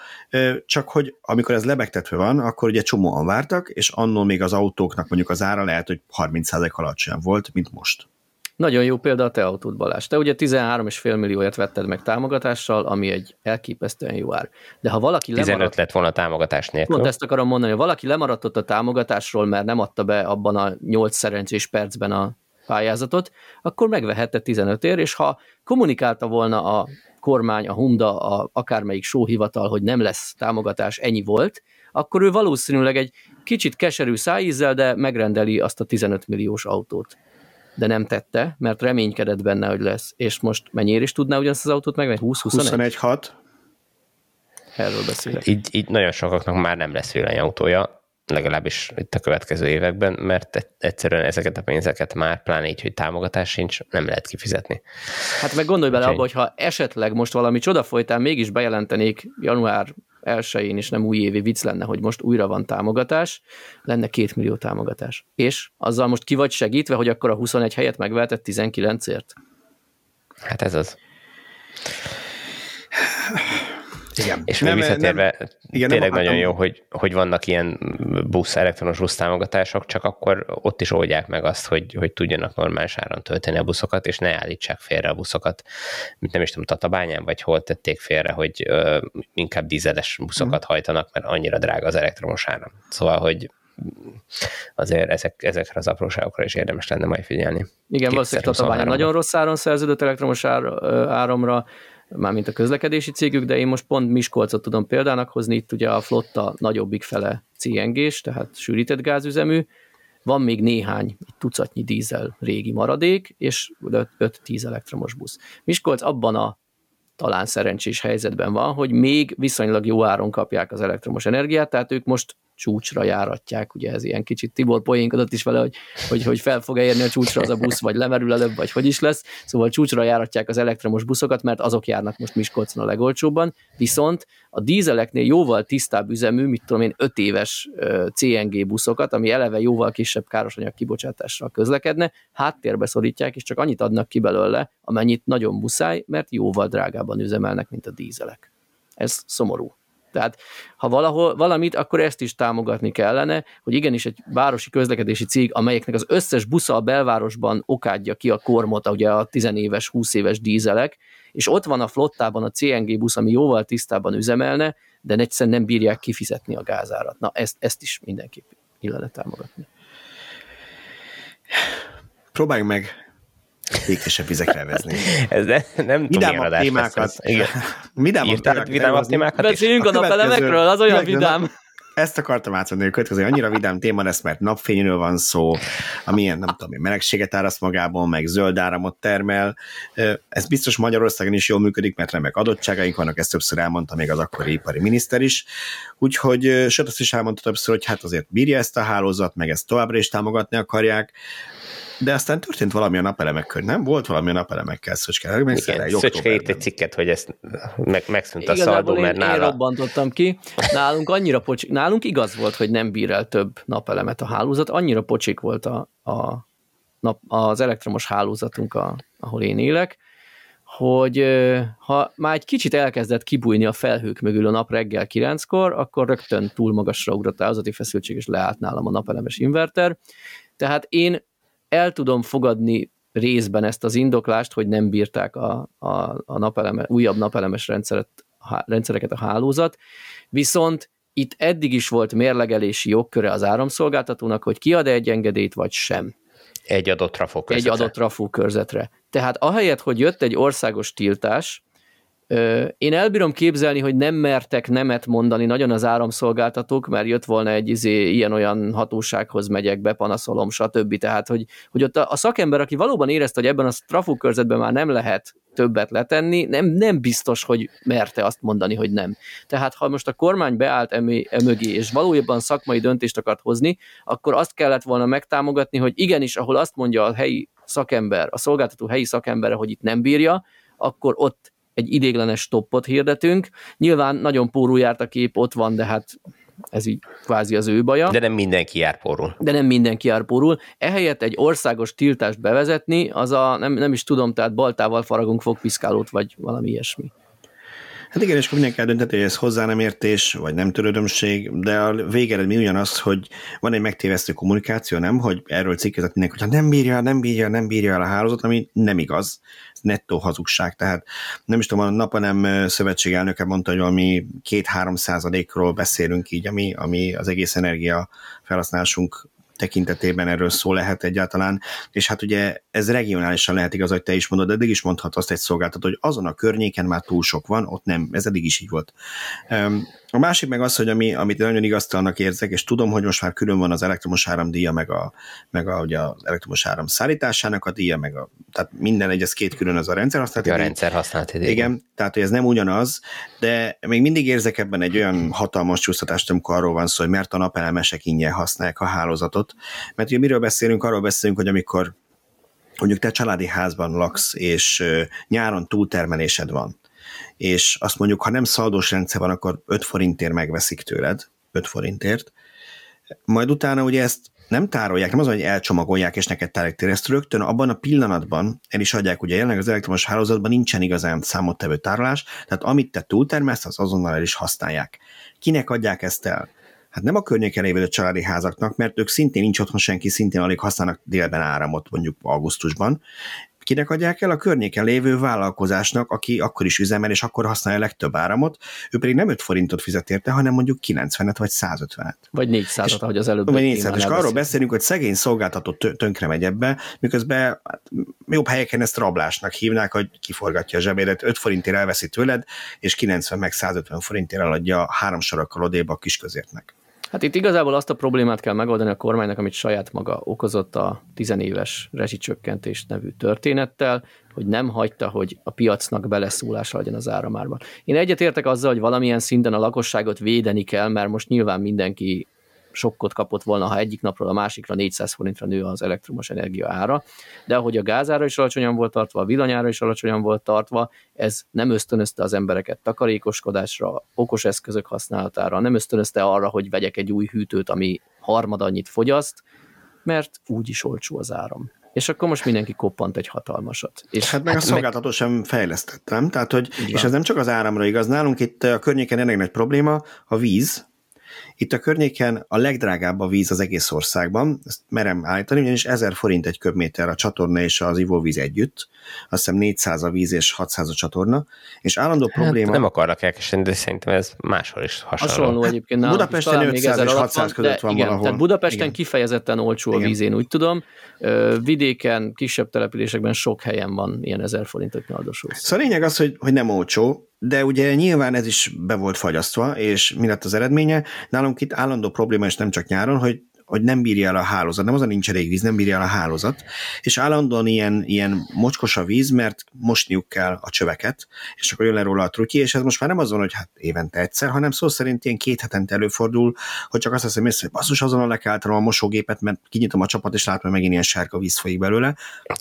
csak hogy amikor ez lebegtetve van, akkor ugye csomóan vártak, és annól még az autóknak mondjuk az ára lehet, hogy 30% alacsonyabb volt, mint most. Nagyon jó példa a te autód, Balázs. Te ugye 13,5 millióért vetted meg támogatással, ami egy elképesztően jó ár. De ha valaki 15 lemaradt, lett volna támogatás nélkül. Pont ezt akarom mondani, ha valaki lemaradt ott a támogatásról, mert nem adta be abban a 8 szerencsés percben a pályázatot, akkor megvehette 15 ér, és ha kommunikálta volna a kormány, a Humda, a akármelyik sóhivatal, hogy nem lesz támogatás, ennyi volt, akkor ő valószínűleg egy kicsit keserű szájízzel, de megrendeli azt a 15 milliós autót. De nem tette, mert reménykedett benne, hogy lesz. És most mennyire is tudná ugyanazt az autót meg? 20-21? 21-6. Erről beszélek. Így, így nagyon sokaknak már nem lesz villanyautója, legalábbis itt a következő években, mert egyszerűen ezeket a pénzeket már, pláne így, hogy támogatás sincs, nem lehet kifizetni. Hát meg gondolj bele abba, hogy ha esetleg most valami csoda folytán mégis bejelentenék január 1-én, és nem új évi vicc lenne, hogy most újra van támogatás, lenne két millió támogatás. És azzal most ki vagy segítve, hogy akkor a 21 helyet megvehetett 19-ért? Hát ez az. Igen. És még Nem, visszatérve, nem- igen, tényleg nem nagyon akartam- jó, hogy, hogy vannak ilyen busz, elektronos busz támogatások, csak akkor ott is oldják meg azt, hogy, hogy tudjanak normális áron tölteni a buszokat, és ne állítsák félre a buszokat. Nem is tudom, Tatabányán, vagy hol tették félre, hogy ö, inkább dízeles buszokat Mhm. hajtanak, mert annyira drága az elektromos áram. Szóval, hogy azért ezek, ezekre az apróságokra is érdemes lenne majd figyelni. Igen, valószínűleg Tatabánya 2023-ban. nagyon rossz áron szerződött elektromos ár, áramra, mármint a közlekedési cégük, de én most pont Miskolcot tudom példának hozni, itt ugye a flotta nagyobbik fele CNG-s, tehát sűrített gázüzemű, van még néhány tucatnyi dízel régi maradék, és 5-10 elektromos busz. Miskolc abban a talán szerencsés helyzetben van, hogy még viszonylag jó áron kapják az elektromos energiát, tehát ők most csúcsra járatják, ugye ez ilyen kicsit Tibor poénkodott is vele, hogy, hogy, hogy fel fog érni a csúcsra az a busz, vagy lemerül előbb, vagy hogy is lesz, szóval csúcsra járatják az elektromos buszokat, mert azok járnak most Miskolcon a legolcsóbban, viszont a dízeleknél jóval tisztább üzemű, mit tudom én, 5 éves CNG buszokat, ami eleve jóval kisebb károsanyag kibocsátással közlekedne, háttérbe szorítják, és csak annyit adnak ki belőle, amennyit nagyon muszáj, mert jóval drágában üzemelnek, mint a dízelek. Ez szomorú. Tehát ha valahol valamit, akkor ezt is támogatni kellene, hogy igenis egy városi közlekedési cég, amelyeknek az összes busza a belvárosban okádja ki a kormot, ugye a 10 éves, 20 éves dízelek, és ott van a flottában a CNG busz, ami jóval tisztában üzemelne, de egyszerűen nem bírják kifizetni a gázárat. Na, ezt, ezt is mindenképp illene támogatni. Próbáljunk meg békésebb vizekre vezni. Ez ne, nem tudom, milyen adás lesz témákat. ez. Igen. Vidámabb Írtál vidámabb témákat? Beszéljünk a A napelemekről, az olyan következő nap- vidám. Ezt akartam átadni, hogy a következő annyira vidám téma lesz, mert napfényről van szó, ami ilyen, nem tudom, melegséget áraszt magából, meg zöld áramot termel. Ez biztos Magyarországon is jól működik, mert remek adottságaink vannak, ezt többször elmondta még az akkori ipari miniszter is. Úgyhogy, sőt, azt is elmondta többször, hogy hát azért bírja ezt a hálózat, meg ezt továbbra is támogatni akarják. De aztán történt valami a napelemek körül, nem? Volt valami a napelemekkel, Szöcske. Igen, Szöcske írt egy cikket, hogy ezt meg, megszűnt a szaldó, én, mert én nála... robbantottam ki. Nálunk annyira pocsik, nálunk igaz volt, hogy nem bír el több napelemet a hálózat, annyira pocsik volt a, a nap, az elektromos hálózatunk, a, ahol én élek, hogy ha már egy kicsit elkezdett kibújni a felhők mögül a nap reggel kilenckor, akkor rögtön túl magasra ugrott a házati feszültség, és leállt nálam a napelemes inverter. Tehát én el tudom fogadni részben ezt az indoklást, hogy nem bírták a, a, a napeleme, újabb napelemes rendszeret, há- rendszereket a hálózat, viszont itt eddig is volt mérlegelési jogköre az áramszolgáltatónak, hogy kiad-e egy engedélyt, vagy sem Egy adott trafó egy közvetre. adott rafú körzetre. Tehát ahelyett, hogy jött egy országos tiltás, én elbírom képzelni, hogy nem mertek nemet mondani nagyon az áramszolgáltatók, mert jött volna egy izé, ilyen-olyan hatósághoz megyek, bepanaszolom, stb. Tehát, hogy, hogy ott a, a szakember, aki valóban érezte, hogy ebben a trafú körzetben már nem lehet többet letenni, nem, nem biztos, hogy merte azt mondani, hogy nem. Tehát ha most a kormány beállt emögé, és valójában szakmai döntést akart hozni, akkor azt kellett volna megtámogatni, hogy igenis, ahol azt mondja a helyi szakember, a szolgáltató helyi szakembere, hogy itt nem bírja, akkor ott egy idéglenes stoppot hirdetünk. Nyilván nagyon pórú járt a kép, ott van, de hát ez így kvázi az ő baja De nem mindenki jár porul. de nem mindenki árpórul. Ehelyett egy országos tiltást bevezetni, az a, nem, nem is tudom, tehát baltával faragunk fogpiszkálót, vagy valami ilyesmi. Hát igen, és akkor mindenki eldönteti, hogy ez hozzá nem értés, vagy nem törődömség, de a végeredmény ugyanaz, hogy van egy megtévesztő kommunikáció, nem, hogy erről cikkezett mindenki, hogy nem bírja, nem bírja, nem bírja el a hálózat, ami nem igaz. Ez nettó hazugság. Tehát nem is tudom, a Napanem szövetség elnöke mondta, hogy valami két-három százalékról beszélünk így, ami, ami az egész energia felhasználásunk tekintetében erről szó lehet egyáltalán, és hát ugye ez regionálisan lehet igaz, hogy te is mondod, eddig is mondhat azt egy szolgáltató, hogy azon a környéken már túl sok van, ott nem, ez eddig is így volt. A másik meg az, hogy ami, amit nagyon igaztalannak érzek, és tudom, hogy most már külön van az elektromos áram díja, meg, a, meg a, ugye az elektromos áram szállításának a díja, meg a, tehát minden egy, ez két külön az a rendszer használati. A rendszer használati díj. Igen, tehát hogy ez nem ugyanaz, de még mindig érzek ebben egy olyan hatalmas csúsztatást, amikor arról van szó, hogy mert a napelemesek ingyen használják a hálózatot. Mert ugye miről beszélünk? Arról beszélünk, hogy amikor mondjuk te családi házban laksz, és nyáron túltermelésed van, és azt mondjuk, ha nem szaldós rendszer van, akkor 5 forintért megveszik tőled, 5 forintért, majd utána ugye ezt nem tárolják, nem az, hogy elcsomagolják és neked tárolják ezt rögtön abban a pillanatban el is adják, ugye jelenleg az elektromos hálózatban nincsen igazán számottevő tárolás, tehát amit te túltermelsz, az azonnal el is használják. Kinek adják ezt el? Hát nem a környéken lévő családi házaknak, mert ők szintén nincs otthon senki, szintén alig használnak délben áramot mondjuk augusztusban, Kinek adják el? A környéken lévő vállalkozásnak, aki akkor is üzemel, és akkor használja a legtöbb áramot, ő pedig nem 5 forintot fizet érte, hanem mondjuk 90-et vagy 150-et. Vagy 400-at, ahogy az előbb. Vagy 400 és arról beszélünk, hogy szegény szolgáltató tönkre megy ebbe, miközben hát, jobb helyeken ezt rablásnak hívnák, hogy kiforgatja a zsebédet, 5 forintért elveszi tőled, és 90 meg 150 forintért eladja három sorokkal odébb a kisközértnek. Hát itt igazából azt a problémát kell megoldani a kormánynak, amit saját maga okozott a tizenéves rezsicsökkentés nevű történettel, hogy nem hagyta, hogy a piacnak beleszólása legyen az áramárban. Én egyetértek azzal, hogy valamilyen szinten a lakosságot védeni kell, mert most nyilván mindenki sokkot kapott volna, ha egyik napról a másikra 400 forintra nő az elektromos energia ára, de ahogy a gázára is alacsonyan volt tartva, a villanyára is alacsonyan volt tartva, ez nem ösztönözte az embereket takarékoskodásra, okos eszközök használatára, nem ösztönözte arra, hogy vegyek egy új hűtőt, ami harmad annyit fogyaszt, mert úgyis olcsó az áram. És akkor most mindenki koppant egy hatalmasat. És hát meg hát a szolgáltató meg... sem fejlesztett, nem? Tehát, hogy, és ez nem csak az áramra igaz, nálunk itt a környéken elég nagy probléma a víz, itt a környéken a legdrágább a víz az egész országban, ezt merem állítani, ugyanis 1000 forint egy köbméter a csatorna és az ivóvíz együtt, azt hiszem 400 a víz és 600 a csatorna, és állandó hát, probléma... Nem akarnak elkezdeni, de szerintem ez máshol is hasonló. Hasonló egyébként. Hát, Budapesten 500 és 600 között van igen, valahol. Tehát Budapesten igen. kifejezetten olcsó a víz, én úgy tudom. Vidéken, kisebb településekben sok helyen van ilyen 1000 forintot nyaldosó. Szóval a lényeg az, hogy, hogy nem olcsó, de ugye nyilván ez is be volt fagyasztva, és mi lett az eredménye? Nálunk itt állandó probléma, és nem csak nyáron, hogy hogy nem bírja el a hálózat, nem az a nincs elég víz, nem bírja el a hálózat, és állandóan ilyen, ilyen mocskos a víz, mert mosniuk kell a csöveket, és akkor jön le róla a trutyi, és ez most már nem azon, hogy hát évente egyszer, hanem szó szerint ilyen két hetente előfordul, hogy csak azt hiszem észre, hogy basszus, azonnal le kell a mosógépet, mert kinyitom a csapat, és látom, hogy megint ilyen sárga víz folyik belőle.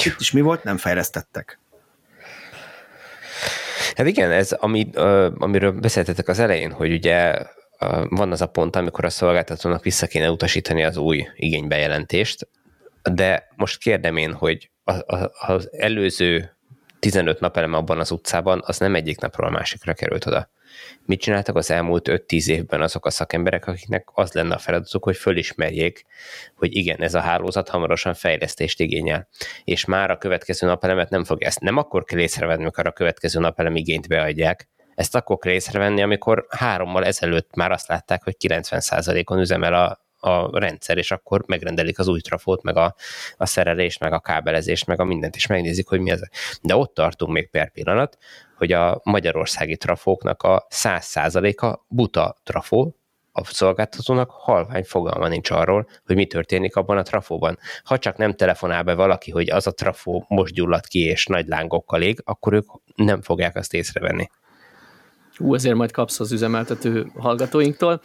Itt is mi volt? Nem fejlesztettek. Hát igen, ez, ami, amiről beszéltetek az elején, hogy ugye van az a pont, amikor a szolgáltatónak vissza kéne utasítani az új igénybejelentést, de most kérdem én, hogy az előző 15 napelem abban az utcában, az nem egyik napról a másikra került oda. Mit csináltak az elmúlt 5-10 évben azok a szakemberek, akiknek az lenne a feladatuk, hogy fölismerjék, hogy igen, ez a hálózat hamarosan fejlesztést igényel. És már a következő napelemet nem fog ezt nem akkor kell észrevenni, amikor a következő napelem igényt beadják, ezt akkor kell észrevenni, amikor hárommal ezelőtt már azt látták, hogy 90%-on üzemel a, a rendszer, és akkor megrendelik az új trafót, meg a, a szerelést, meg a kábelezést, meg a mindent, és megnézik, hogy mi ez. De ott tartunk még per pillanat, hogy a magyarországi trafóknak a 100%-a buta trafó, a szolgáltatónak halvány fogalma nincs arról, hogy mi történik abban a trafóban. Ha csak nem telefonál be valaki, hogy az a trafó most gyulladt ki és nagy lángokkal ég, akkor ők nem fogják azt észrevenni. Hú, ezért majd kapsz az üzemeltető hallgatóinktól,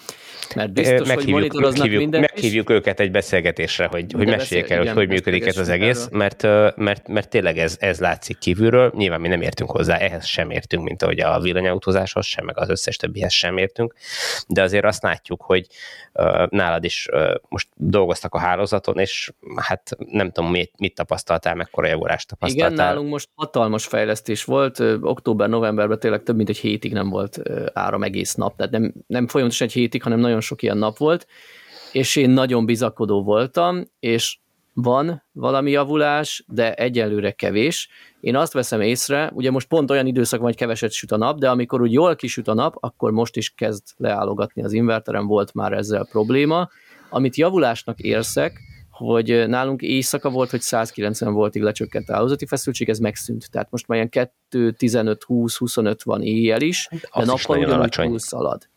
mert biztos, meghívjuk, hogy monitoroznak meghívjuk, mindent. Meghívjuk is. őket egy beszélgetésre, hogy, hogy meséljék el, hogy hogy működik ez az egész, mert, mert, mert tényleg ez, ez látszik kívülről, nyilván mi nem értünk hozzá, ehhez sem értünk, mint ahogy a villanyautózáshoz sem, meg az összes többihez sem értünk, de azért azt látjuk, hogy uh, nálad is uh, most dolgoztak a hálózaton, és hát nem tudom, mit, mit tapasztaltál, mekkora javulást tapasztaltál. Igen, nálunk most hatalmas fejlesztés volt, október-novemberben tényleg több mint egy hétig nem volt volt áram egész nap, tehát nem, nem folyamatosan egy hétig, hanem nagyon sok ilyen nap volt, és én nagyon bizakodó voltam, és van valami javulás, de egyelőre kevés. Én azt veszem észre, ugye most pont olyan időszak van, hogy keveset süt a nap, de amikor úgy jól kisüt a nap, akkor most is kezd leállogatni az inverterem, volt már ezzel probléma. Amit javulásnak érzek, hogy nálunk éjszaka volt, hogy 190 voltig lecsökkent a hálózati feszültség, ez megszűnt. Tehát most már ilyen 2, 15, 20, 25 van éjjel is, hát, de nappal ugyanúgy szalad.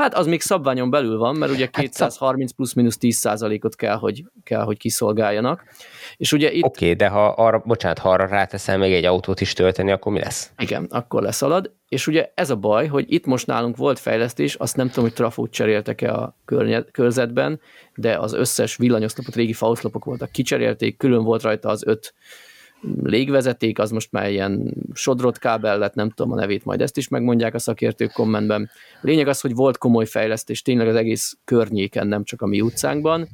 Hát az még szabványon belül van, mert ugye 230 hát plusz-minusz 10 százalékot kell hogy, kell, hogy kiszolgáljanak. És ugye itt... Oké, okay, de ha arra, bocsánat, ha arra ráteszel még egy autót is tölteni, akkor mi lesz? Igen, akkor leszalad. És ugye ez a baj, hogy itt most nálunk volt fejlesztés, azt nem tudom, hogy trafót cseréltek-e a körzetben, de az összes villanyoszlopot, régi faoszlopok voltak, kicserélték, külön volt rajta az öt légvezeték, az most már ilyen sodrott kábel lett, nem tudom a nevét, majd ezt is megmondják a szakértők kommentben. Lényeg az, hogy volt komoly fejlesztés tényleg az egész környéken, nem csak a mi utcánkban,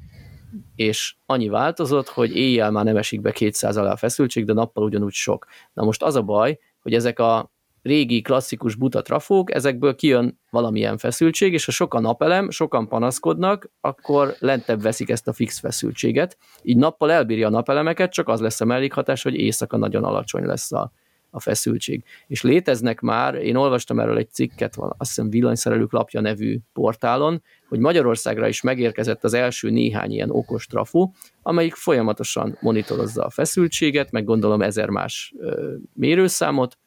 és annyi változott, hogy éjjel már nem esik be 200 alá a feszültség, de nappal ugyanúgy sok. Na most az a baj, hogy ezek a régi klasszikus buta trafók, ezekből kijön valamilyen feszültség, és ha sokan napelem, sokan panaszkodnak, akkor lentebb veszik ezt a fix feszültséget. Így nappal elbírja a napelemeket, csak az lesz a mellékhatás, hogy éjszaka nagyon alacsony lesz a, a feszültség. És léteznek már, én olvastam erről egy cikket, azt hiszem villanyszerelők lapja nevű portálon, hogy Magyarországra is megérkezett az első néhány ilyen okos trafó, amelyik folyamatosan monitorozza a feszültséget, meg gondolom ezer más ö, mérőszámot,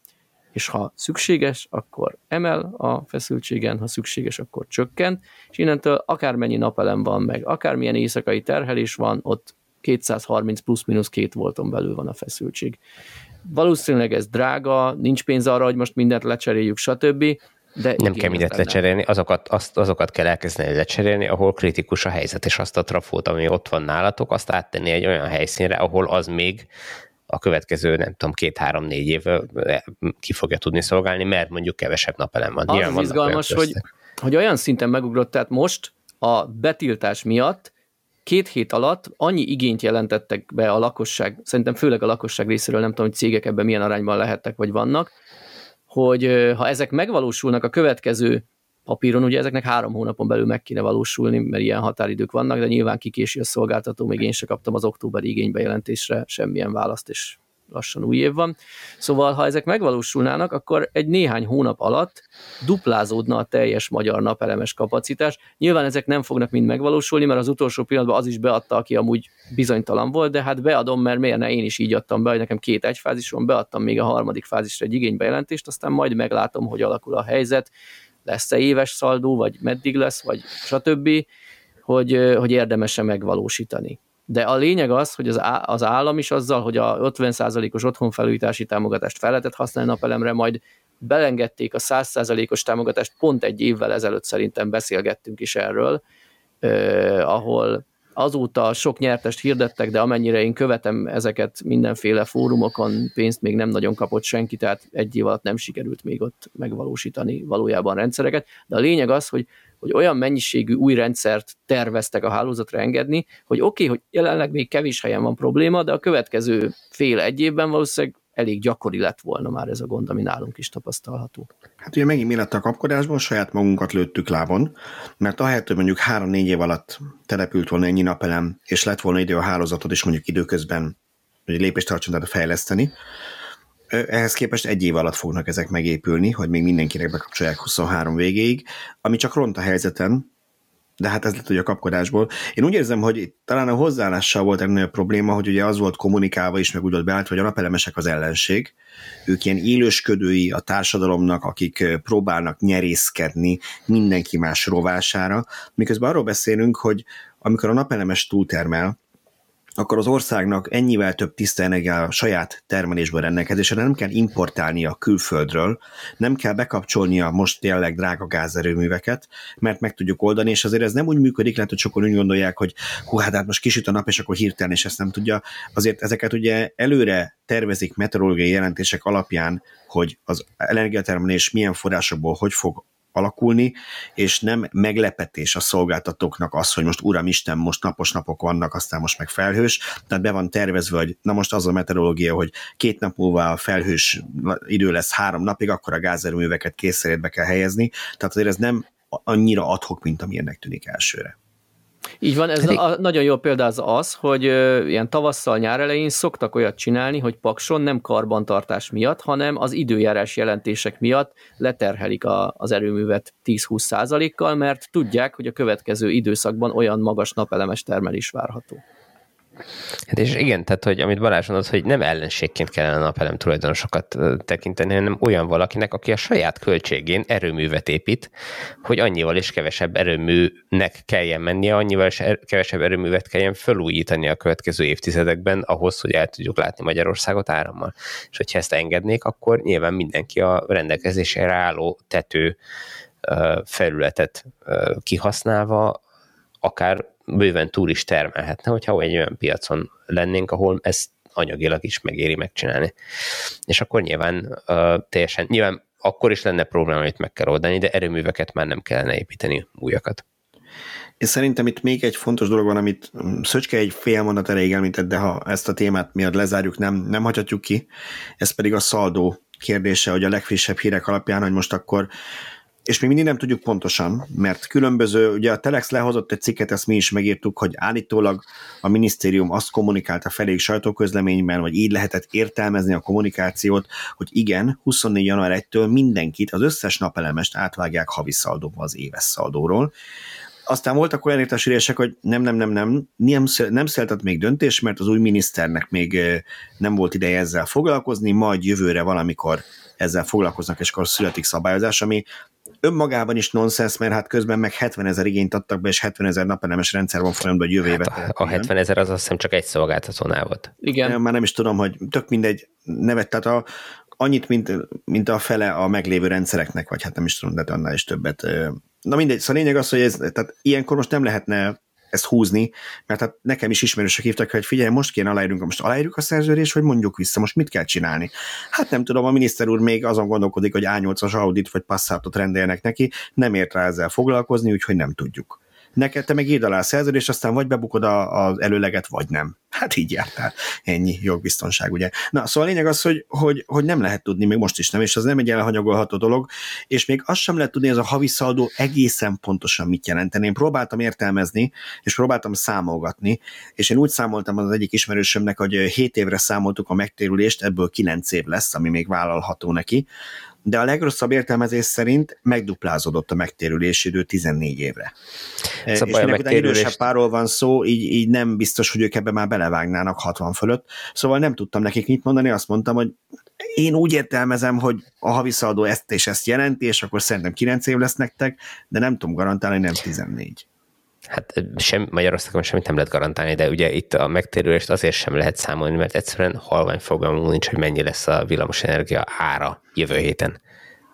és ha szükséges, akkor emel a feszültségen, ha szükséges, akkor csökkent, és innentől akármennyi napelem van, meg akármilyen éjszakai terhelés van, ott 230 plusz-minusz két volton belül van a feszültség. Valószínűleg ez drága, nincs pénz arra, hogy most mindent lecseréljük, stb., de nem kell mindent lecserélni, azokat, azt, azokat kell elkezdeni lecserélni, ahol kritikus a helyzet, és azt a trafót, ami ott van nálatok, azt áttenni egy olyan helyszínre, ahol az még a következő, nem tudom, két-három-négy év ki fogja tudni szolgálni, mert mondjuk kevesebb napelem van. Az, Nyilván az izgalmas, hogy, hogy olyan szinten megugrott, tehát most a betiltás miatt két hét alatt annyi igényt jelentettek be a lakosság, szerintem főleg a lakosság részéről, nem tudom, hogy cégek ebben milyen arányban lehettek, vagy vannak, hogy ha ezek megvalósulnak a következő papíron, ugye ezeknek három hónapon belül meg kéne valósulni, mert ilyen határidők vannak, de nyilván kikési a szolgáltató, még én se kaptam az októberi igénybejelentésre semmilyen választ, és lassan új év van. Szóval, ha ezek megvalósulnának, akkor egy néhány hónap alatt duplázódna a teljes magyar napelemes kapacitás. Nyilván ezek nem fognak mind megvalósulni, mert az utolsó pillanatban az is beadta, aki amúgy bizonytalan volt, de hát beadom, mert miért ne én is így adtam be, hogy nekem két egyfázison, beadtam még a harmadik fázisra egy igénybejelentést, aztán majd meglátom, hogy alakul a helyzet, lesz-e éves szaldó, vagy meddig lesz, vagy stb., hogy, hogy érdemese megvalósítani. De a lényeg az, hogy az, állam is azzal, hogy a 50%-os otthonfelújítási támogatást fel lehetett használni napelemre, majd belengedték a 100%-os támogatást, pont egy évvel ezelőtt szerintem beszélgettünk is erről, eh, ahol azóta sok nyertest hirdettek, de amennyire én követem ezeket mindenféle fórumokon, pénzt még nem nagyon kapott senki, tehát egy év alatt nem sikerült még ott megvalósítani valójában rendszereket. De a lényeg az, hogy hogy olyan mennyiségű új rendszert terveztek a hálózatra engedni, hogy oké, okay, hogy jelenleg még kevés helyen van probléma, de a következő fél egy évben valószínűleg elég gyakori lett volna már ez a gond, ami nálunk is tapasztalható. Hát ugye megint mi lett a kapkodásból, saját magunkat lőttük lábon, mert ahelyett, hogy mondjuk három-négy év alatt települt volna ennyi napelem, és lett volna idő a hálózatot is mondjuk időközben, hogy lépést tartson, tehát fejleszteni, ehhez képest egy év alatt fognak ezek megépülni, hogy még mindenkinek bekapcsolják 23 végéig, ami csak ront a helyzeten, de hát ez lett ugye a kapkodásból. Én úgy érzem, hogy talán a hozzáállással volt egy nagyobb probléma, hogy ugye az volt kommunikálva is, meg úgy volt beállt, hogy a napelemesek az ellenség. Ők ilyen élősködői a társadalomnak, akik próbálnak nyerészkedni mindenki más rovására, miközben arról beszélünk, hogy amikor a napelemes túltermel, akkor az országnak ennyivel több tiszta energia a saját termelésből rendelkezésre, nem kell importálni a külföldről, nem kell bekapcsolni a most tényleg drága gázerőműveket, mert meg tudjuk oldani, és azért ez nem úgy működik, lehet, hogy sokan úgy gondolják, hogy hú, hát, hát most kisüt a nap, és akkor hirtelen, és ezt nem tudja. Azért ezeket ugye előre tervezik meteorológiai jelentések alapján, hogy az energiatermelés milyen forrásokból hogy fog alakulni, és nem meglepetés a szolgáltatóknak az, hogy most uram Isten, most napos napok vannak, aztán most meg felhős, tehát be van tervezve, hogy na most az a meteorológia, hogy két nap múlva a felhős idő lesz három napig, akkor a gázerőműveket készszerétbe kell helyezni, tehát azért ez nem annyira adhok, mint amilyennek tűnik elsőre. Így van, ez a, nagyon jó példa az az, hogy ö, ilyen tavasszal, nyár elején szoktak olyat csinálni, hogy Pakson nem karbantartás miatt, hanem az időjárás jelentések miatt leterhelik a, az erőművet 10-20 százalékkal, mert tudják, hogy a következő időszakban olyan magas napelemes termelés várható. Hát és igen, tehát hogy amit Balázs mondott, hogy nem ellenségként kellene a napelem tulajdonosokat tekinteni, hanem olyan valakinek, aki a saját költségén erőművet épít, hogy annyival is kevesebb erőműnek kelljen mennie, annyival is er- kevesebb erőművet kelljen felújítani a következő évtizedekben ahhoz, hogy el tudjuk látni Magyarországot árammal. És hogyha ezt engednék, akkor nyilván mindenki a rendelkezésére álló tető felületet kihasználva akár bőven túl is termelhetne, hogyha egy olyan piacon lennénk, ahol ezt anyagilag is megéri megcsinálni. És akkor nyilván uh, teljesen, nyilván akkor is lenne probléma, amit meg kell oldani, de erőműveket már nem kellene építeni újakat. És szerintem itt még egy fontos dolog van, amit Szöcske egy fél mondat elég említett, de ha ezt a témát miatt lezárjuk, nem, nem hagyhatjuk ki. Ez pedig a szaldó kérdése, hogy a legfrissebb hírek alapján, hogy most akkor és még mindig nem tudjuk pontosan, mert különböző, ugye a Telex lehozott egy cikket, ezt mi is megírtuk, hogy állítólag a minisztérium azt kommunikálta felé sajtóközleményben, vagy így lehetett értelmezni a kommunikációt, hogy igen, 24. január 1-től mindenkit, az összes napelemest átvágják havi szaldóba az éves szaldóról. Aztán voltak olyan értesülések, hogy nem, nem, nem, nem, nem, nem született még döntés, mert az új miniszternek még nem volt ideje ezzel foglalkozni, majd jövőre valamikor ezzel foglalkoznak, és akkor születik szabályozás, ami önmagában is nonsens, mert hát közben meg 70 ezer igényt adtak be, és 70 ezer napelemes rendszer van folyamatban, hogy jövő hát a, a 70 ezer az azt hiszem csak egy szolgáltatónál volt. Igen. Én már nem is tudom, hogy tök mindegy nevet, tehát a, annyit, mint, mint a fele a meglévő rendszereknek, vagy hát nem is tudom, de annál is többet. Na mindegy, szóval a lényeg az, hogy ez, tehát ilyenkor most nem lehetne ezt húzni, mert hát nekem is ismerősök hívtak, hogy figyelj, most kéne aláírunk, most aláírjuk a szerződést, hogy mondjuk vissza, most mit kell csinálni? Hát nem tudom, a miniszter úr még azon gondolkodik, hogy A8-as Audit vagy Passatot rendeljenek neki, nem ért rá ezzel foglalkozni, úgyhogy nem tudjuk neked te meg írd alá a szerződést, aztán vagy bebukod az előleget, vagy nem. Hát így jártál. Ennyi jogbiztonság, ugye. Na, szóval a lényeg az, hogy, hogy, hogy nem lehet tudni, még most is nem, és az nem egy elhanyagolható dolog, és még azt sem lehet tudni, ez a havi szaldó egészen pontosan mit jelenteni. Én próbáltam értelmezni, és próbáltam számolgatni, és én úgy számoltam az egyik ismerősömnek, hogy 7 évre számoltuk a megtérülést, ebből 9 év lesz, ami még vállalható neki, de a legrosszabb értelmezés szerint megduplázódott a megtérülési idő 14 évre. Szóval és minek megtérülés... idősebb párról van szó, így, így nem biztos, hogy ők ebbe már belevágnának 60 fölött. Szóval nem tudtam nekik mit mondani, azt mondtam, hogy én úgy értelmezem, hogy a haviszaldó ezt és ezt jelenti, és akkor szerintem 9 év lesz nektek, de nem tudom garantálni, nem 14. Hát sem, Magyarországon semmit nem lehet garantálni, de ugye itt a megtérülést azért sem lehet számolni, mert egyszerűen halvány fogalmunk nincs, hogy mennyi lesz a villamosenergia ára jövő héten.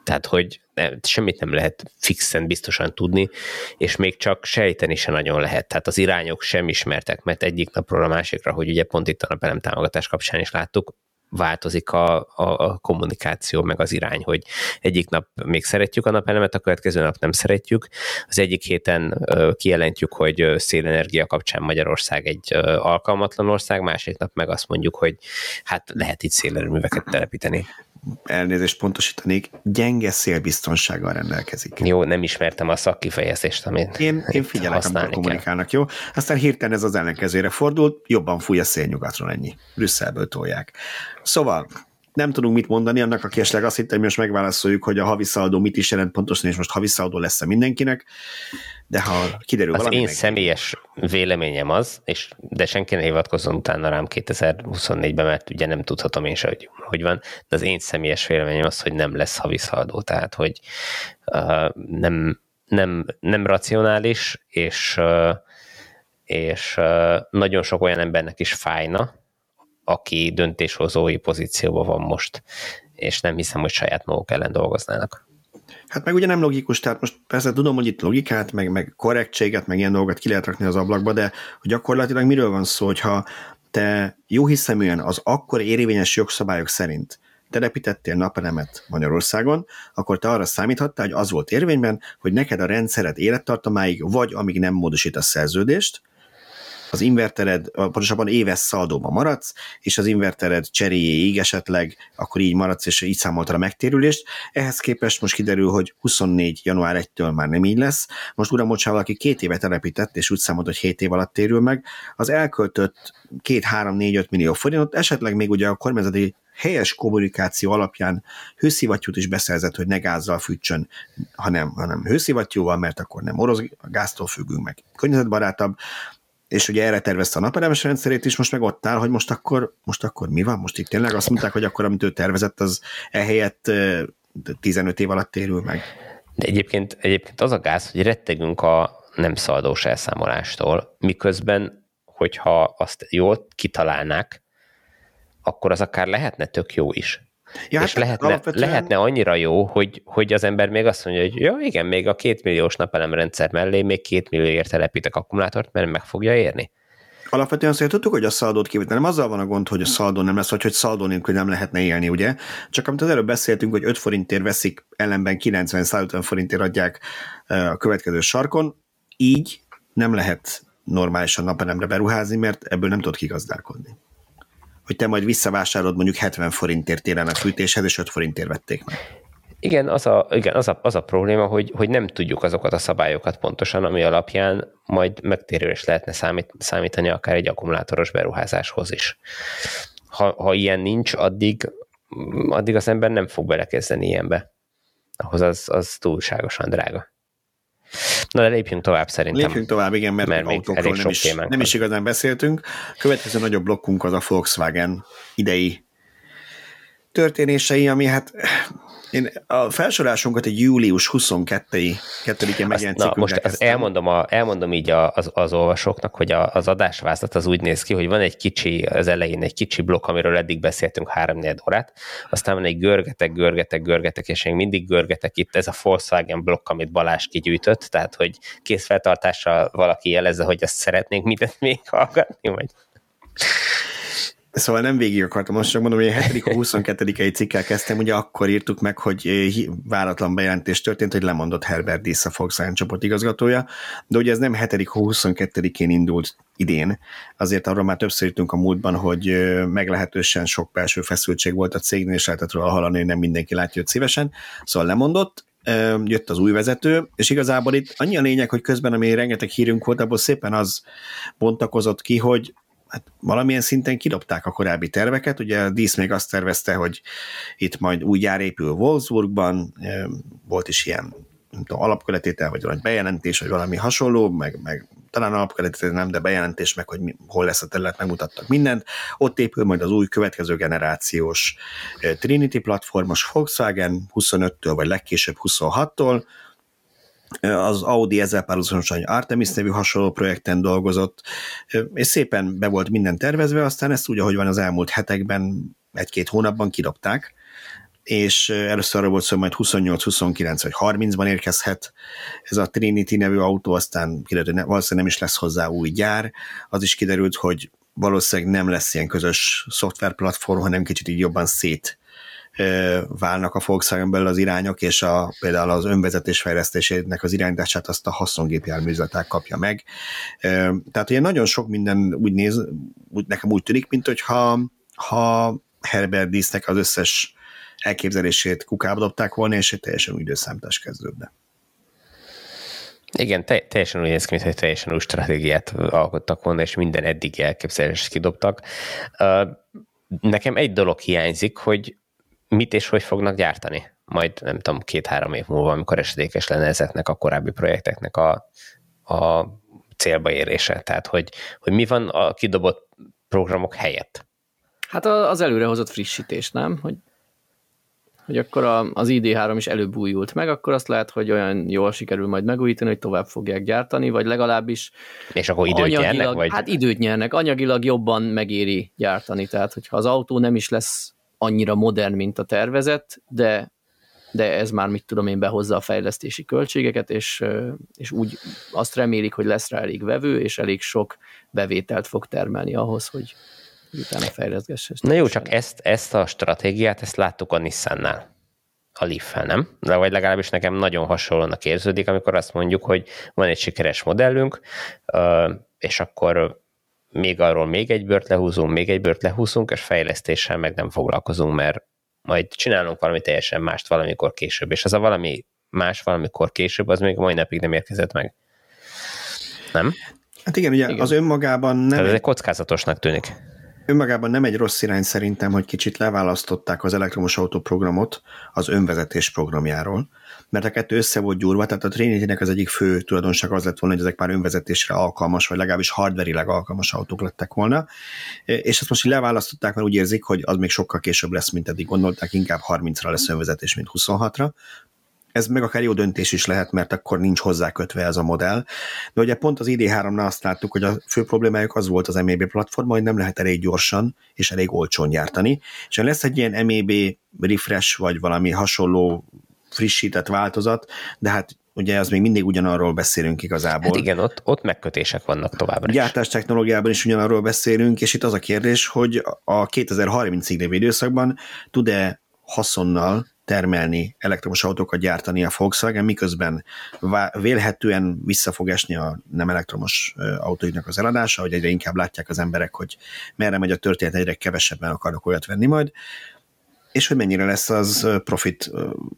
Tehát, hogy nem, semmit nem lehet fixen biztosan tudni, és még csak sejteni se nagyon lehet. Tehát az irányok sem ismertek, mert egyik napról a másikra, hogy ugye pont itt a napelem támogatás kapcsán is láttuk, változik a, a, a kommunikáció, meg az irány, hogy egyik nap még szeretjük a napelemet, a következő nap nem szeretjük. Az egyik héten ö, kijelentjük, hogy szélenergia kapcsán Magyarország egy ö, alkalmatlan ország, másik nap meg azt mondjuk, hogy hát lehet itt szélerőműveket telepíteni elnézést pontosítanék, gyenge szélbiztonsággal rendelkezik. Jó, nem ismertem a szakkifejezést, amit Én, én <laughs> figyelek, amikor kommunikálnak, jó? Aztán hirtelen ez az ellenkezőre fordult, jobban fúj a szélnyugatról ennyi. Brüsszelből tolják. Szóval nem tudunk mit mondani, annak, aki esetleg azt hitte, hogy most megválaszoljuk, hogy a haviszaldó mit is jelent pontosan, és most haviszaldó lesz-e mindenkinek, de ha kiderül az valami... én meg... személyes véleményem az, és de senki ne hivatkozzon utána rám 2024-ben, mert ugye nem tudhatom én se, hogy, hogy van, de az én személyes véleményem az, hogy nem lesz haviszaldó, tehát hogy uh, nem, nem, nem racionális, és, uh, és nagyon sok olyan embernek is fájna, aki döntéshozói pozícióban van most, és nem hiszem, hogy saját maguk ellen dolgoznának. Hát meg ugye nem logikus, tehát most persze tudom, hogy itt logikát, meg, meg korrektséget, meg ilyen dolgokat ki lehet rakni az ablakba, de gyakorlatilag miről van szó, hogyha te jó hiszeműen az akkor érvényes jogszabályok szerint telepítettél napelemet Magyarországon, akkor te arra számíthattál, hogy az volt érvényben, hogy neked a rendszered élettartamáig, vagy amíg nem módosít a szerződést, az invertered, pontosabban éves szaldóban maradsz, és az invertered cseréjéig esetleg akkor így maradsz, és így számoltad a megtérülést. Ehhez képest most kiderül, hogy 24. január 1-től már nem így lesz. Most uram, hogyha valaki két évet telepített, és úgy számolt, hogy 7 év alatt térül meg, az elköltött 2-3-4-5 millió forintot, esetleg még ugye a kormányzati helyes kommunikáció alapján hőszivattyút is beszerzett, hogy ne gázzal fűtsön, hanem, hanem hőszivattyúval, mert akkor nem orosz gáztól függünk meg, környezetbarátabb, és ugye erre tervezte a napelemes rendszerét is, most meg ott áll, hogy most akkor, most akkor mi van? Most itt tényleg azt mondták, hogy akkor, amit ő tervezett, az ehelyett 15 év alatt térül meg. De egyébként, egyébként az a gáz, hogy rettegünk a nem szaldós elszámolástól, miközben, hogyha azt jól kitalálnák, akkor az akár lehetne tök jó is. Ja, és hát lehetne, alapvetően... lehetne annyira jó, hogy, hogy az ember még azt mondja, hogy jó, igen, még a két milliós napelemrendszer mellé még két millióért telepítek akkumulátort, mert meg fogja érni. Alapvetően azt tudtuk, hogy a szaldót kivet, nem azzal van a gond, hogy a szaldó nem lesz, vagy hogy szaldó nélkül nem lehetne élni, ugye? Csak amit az előbb beszéltünk, hogy 5 forintért veszik, ellenben 90-150 forintért adják a következő sarkon, így nem lehet normálisan napelemre beruházni, mert ebből nem tudod kigazdálkodni hogy te majd visszavásárolod mondjuk 70 forintért télen a fűtéshez, és 5 forintért vették meg. Igen, az a, igen, az a, az a probléma, hogy, hogy nem tudjuk azokat a szabályokat pontosan, ami alapján majd megtérülés lehetne számít, számítani akár egy akkumulátoros beruházáshoz is. Ha, ha ilyen nincs, addig, addig az ember nem fog belekezdeni ilyenbe. Ahhoz az, az túlságosan drága. Na de lépjünk tovább szerintem. Lépjünk tovább, igen, mert, mert még elég nem, is, nem is igazán beszéltünk. A következő nagyobb blokkunk az a Volkswagen idei történései, ami hát én a felsorásunkat egy július 22-i kettődikén megjelent Na, most az elmondom, a, elmondom így a, az, az olvasóknak, hogy a, az adásvázlat az úgy néz ki, hogy van egy kicsi, az elején egy kicsi blokk, amiről eddig beszéltünk három órát, aztán van egy görgetek, görgetek, görgetek, és még mindig görgetek. Itt, ez a Volkswagen blokk, amit Balázs kigyűjtött, tehát hogy készfeltartással valaki jelezze, hogy ezt szeretnénk mindent még hallgatni, vagy... Szóval nem végig akartam, most csak mondom, hogy a 7. a <laughs> 22. cikkel kezdtem, ugye akkor írtuk meg, hogy eh, váratlan bejelentés történt, hogy lemondott Herbert Diss a Volkswagen csoport igazgatója, de ugye ez nem 7. a 22-én indult idén, azért arról már többször írtunk a múltban, hogy eh, meglehetősen sok belső feszültség volt a cégnél, és lehetett róla hallani, hogy nem mindenki látja őt szívesen, szóval lemondott, eh, jött az új vezető, és igazából itt annyi a lényeg, hogy közben, ami rengeteg hírünk volt, abból szépen az bontakozott ki, hogy hát valamilyen szinten kidobták a korábbi terveket, ugye a Dísz még azt tervezte, hogy itt majd új gyár épül Wolfsburgban, volt is ilyen nem tudom, alapköletétel, vagy valami bejelentés, vagy valami hasonló, meg, meg talán alapköletétel nem, de bejelentés, meg hogy mi, hol lesz a terület, megmutattak mindent. Ott épül majd az új következő generációs Trinity platformos Volkswagen 25-től, vagy legkésőbb 26-tól, az Audi ezzel párhuzamosan Artemis nevű hasonló projekten dolgozott, és szépen be volt minden tervezve, aztán ezt úgy, ahogy van az elmúlt hetekben, egy-két hónapban kidobták, és először arra volt szó, majd 28, 29 vagy 30-ban érkezhet ez a Trinity nevű autó, aztán kiderült, hogy valószínűleg nem is lesz hozzá új gyár, az is kiderült, hogy valószínűleg nem lesz ilyen közös szoftverplatform, hanem kicsit így jobban szét válnak a Volkswagen belül az irányok, és a, például az önvezetés fejlesztésének az irányítását azt a haszongépjárműzleták kapja meg. Tehát ugye nagyon sok minden úgy néz, úgy, nekem úgy tűnik, mint hogyha ha Herbert Dísznek az összes elképzelését kukába dobták volna, és egy teljesen új időszámítás kezdődne. Igen, te, teljesen úgy néz ki, mint hogy teljesen új stratégiát alkottak volna, és minden eddigi elképzelést kidobtak. Nekem egy dolog hiányzik, hogy mit és hogy fognak gyártani. Majd nem tudom, két-három év múlva, amikor esedékes lenne ezeknek a korábbi projekteknek a, a célba érése. Tehát, hogy, hogy mi van a kidobott programok helyett. Hát az előrehozott frissítés, nem? Hogy, hogy akkor a, az ID3 is előbb újult meg, akkor azt lehet, hogy olyan jól sikerül majd megújítani, hogy tovább fogják gyártani, vagy legalábbis És akkor időt anyagilag, nyernek? Vagy? Hát időt nyernek, anyagilag jobban megéri gyártani, tehát hogyha az autó nem is lesz annyira modern, mint a tervezet, de, de ez már, mit tudom én, behozza a fejlesztési költségeket, és, és úgy azt remélik, hogy lesz rá elég vevő, és elég sok bevételt fog termelni ahhoz, hogy utána fejleszgesse. Na jó, csak ezt, ezt a stratégiát, ezt láttuk a Nissannál a leaf nem? De vagy legalábbis nekem nagyon hasonlónak érződik, amikor azt mondjuk, hogy van egy sikeres modellünk, és akkor még arról még egy bört lehúzunk, még egy bört lehúzunk, és fejlesztéssel meg nem foglalkozunk, mert majd csinálunk valami teljesen mást valamikor később, és az a valami más valamikor később, az még mai napig nem érkezett meg. Nem? Hát igen, ugye igen. az önmagában nem... Tehát ez egy kockázatosnak tűnik. Önmagában nem egy rossz irány szerintem, hogy kicsit leválasztották az elektromos autó programot az önvezetés programjáról, mert a kettő össze volt gyúrva, tehát a trinity az egyik fő tulajdonság az lett volna, hogy ezek már önvezetésre alkalmas, vagy legalábbis hardverileg alkalmas autók lettek volna, és ezt most leválasztották, mert úgy érzik, hogy az még sokkal később lesz, mint eddig gondolták, inkább 30-ra lesz önvezetés, mint 26-ra, ez meg akár jó döntés is lehet, mert akkor nincs hozzá kötve ez a modell. De ugye pont az ID3-nál azt láttuk, hogy a fő problémájuk az volt az MEB platform, hogy nem lehet elég gyorsan és elég olcsón gyártani. És ha lesz egy ilyen MEB refresh, vagy valami hasonló frissített változat, de hát ugye az még mindig ugyanarról beszélünk igazából. Hát igen, ott, ott megkötések vannak továbbra is. Gyártás technológiában is ugyanarról beszélünk, és itt az a kérdés, hogy a 2030-ig lévő időszakban tud-e haszonnal termelni elektromos autókat gyártani a Volkswagen, miközben vélhetően vissza fog esni a nem elektromos autóiknak az eladása, hogy egyre inkább látják az emberek, hogy merre megy a történet, egyre kevesebben akarnak olyat venni majd, és hogy mennyire lesz az profit,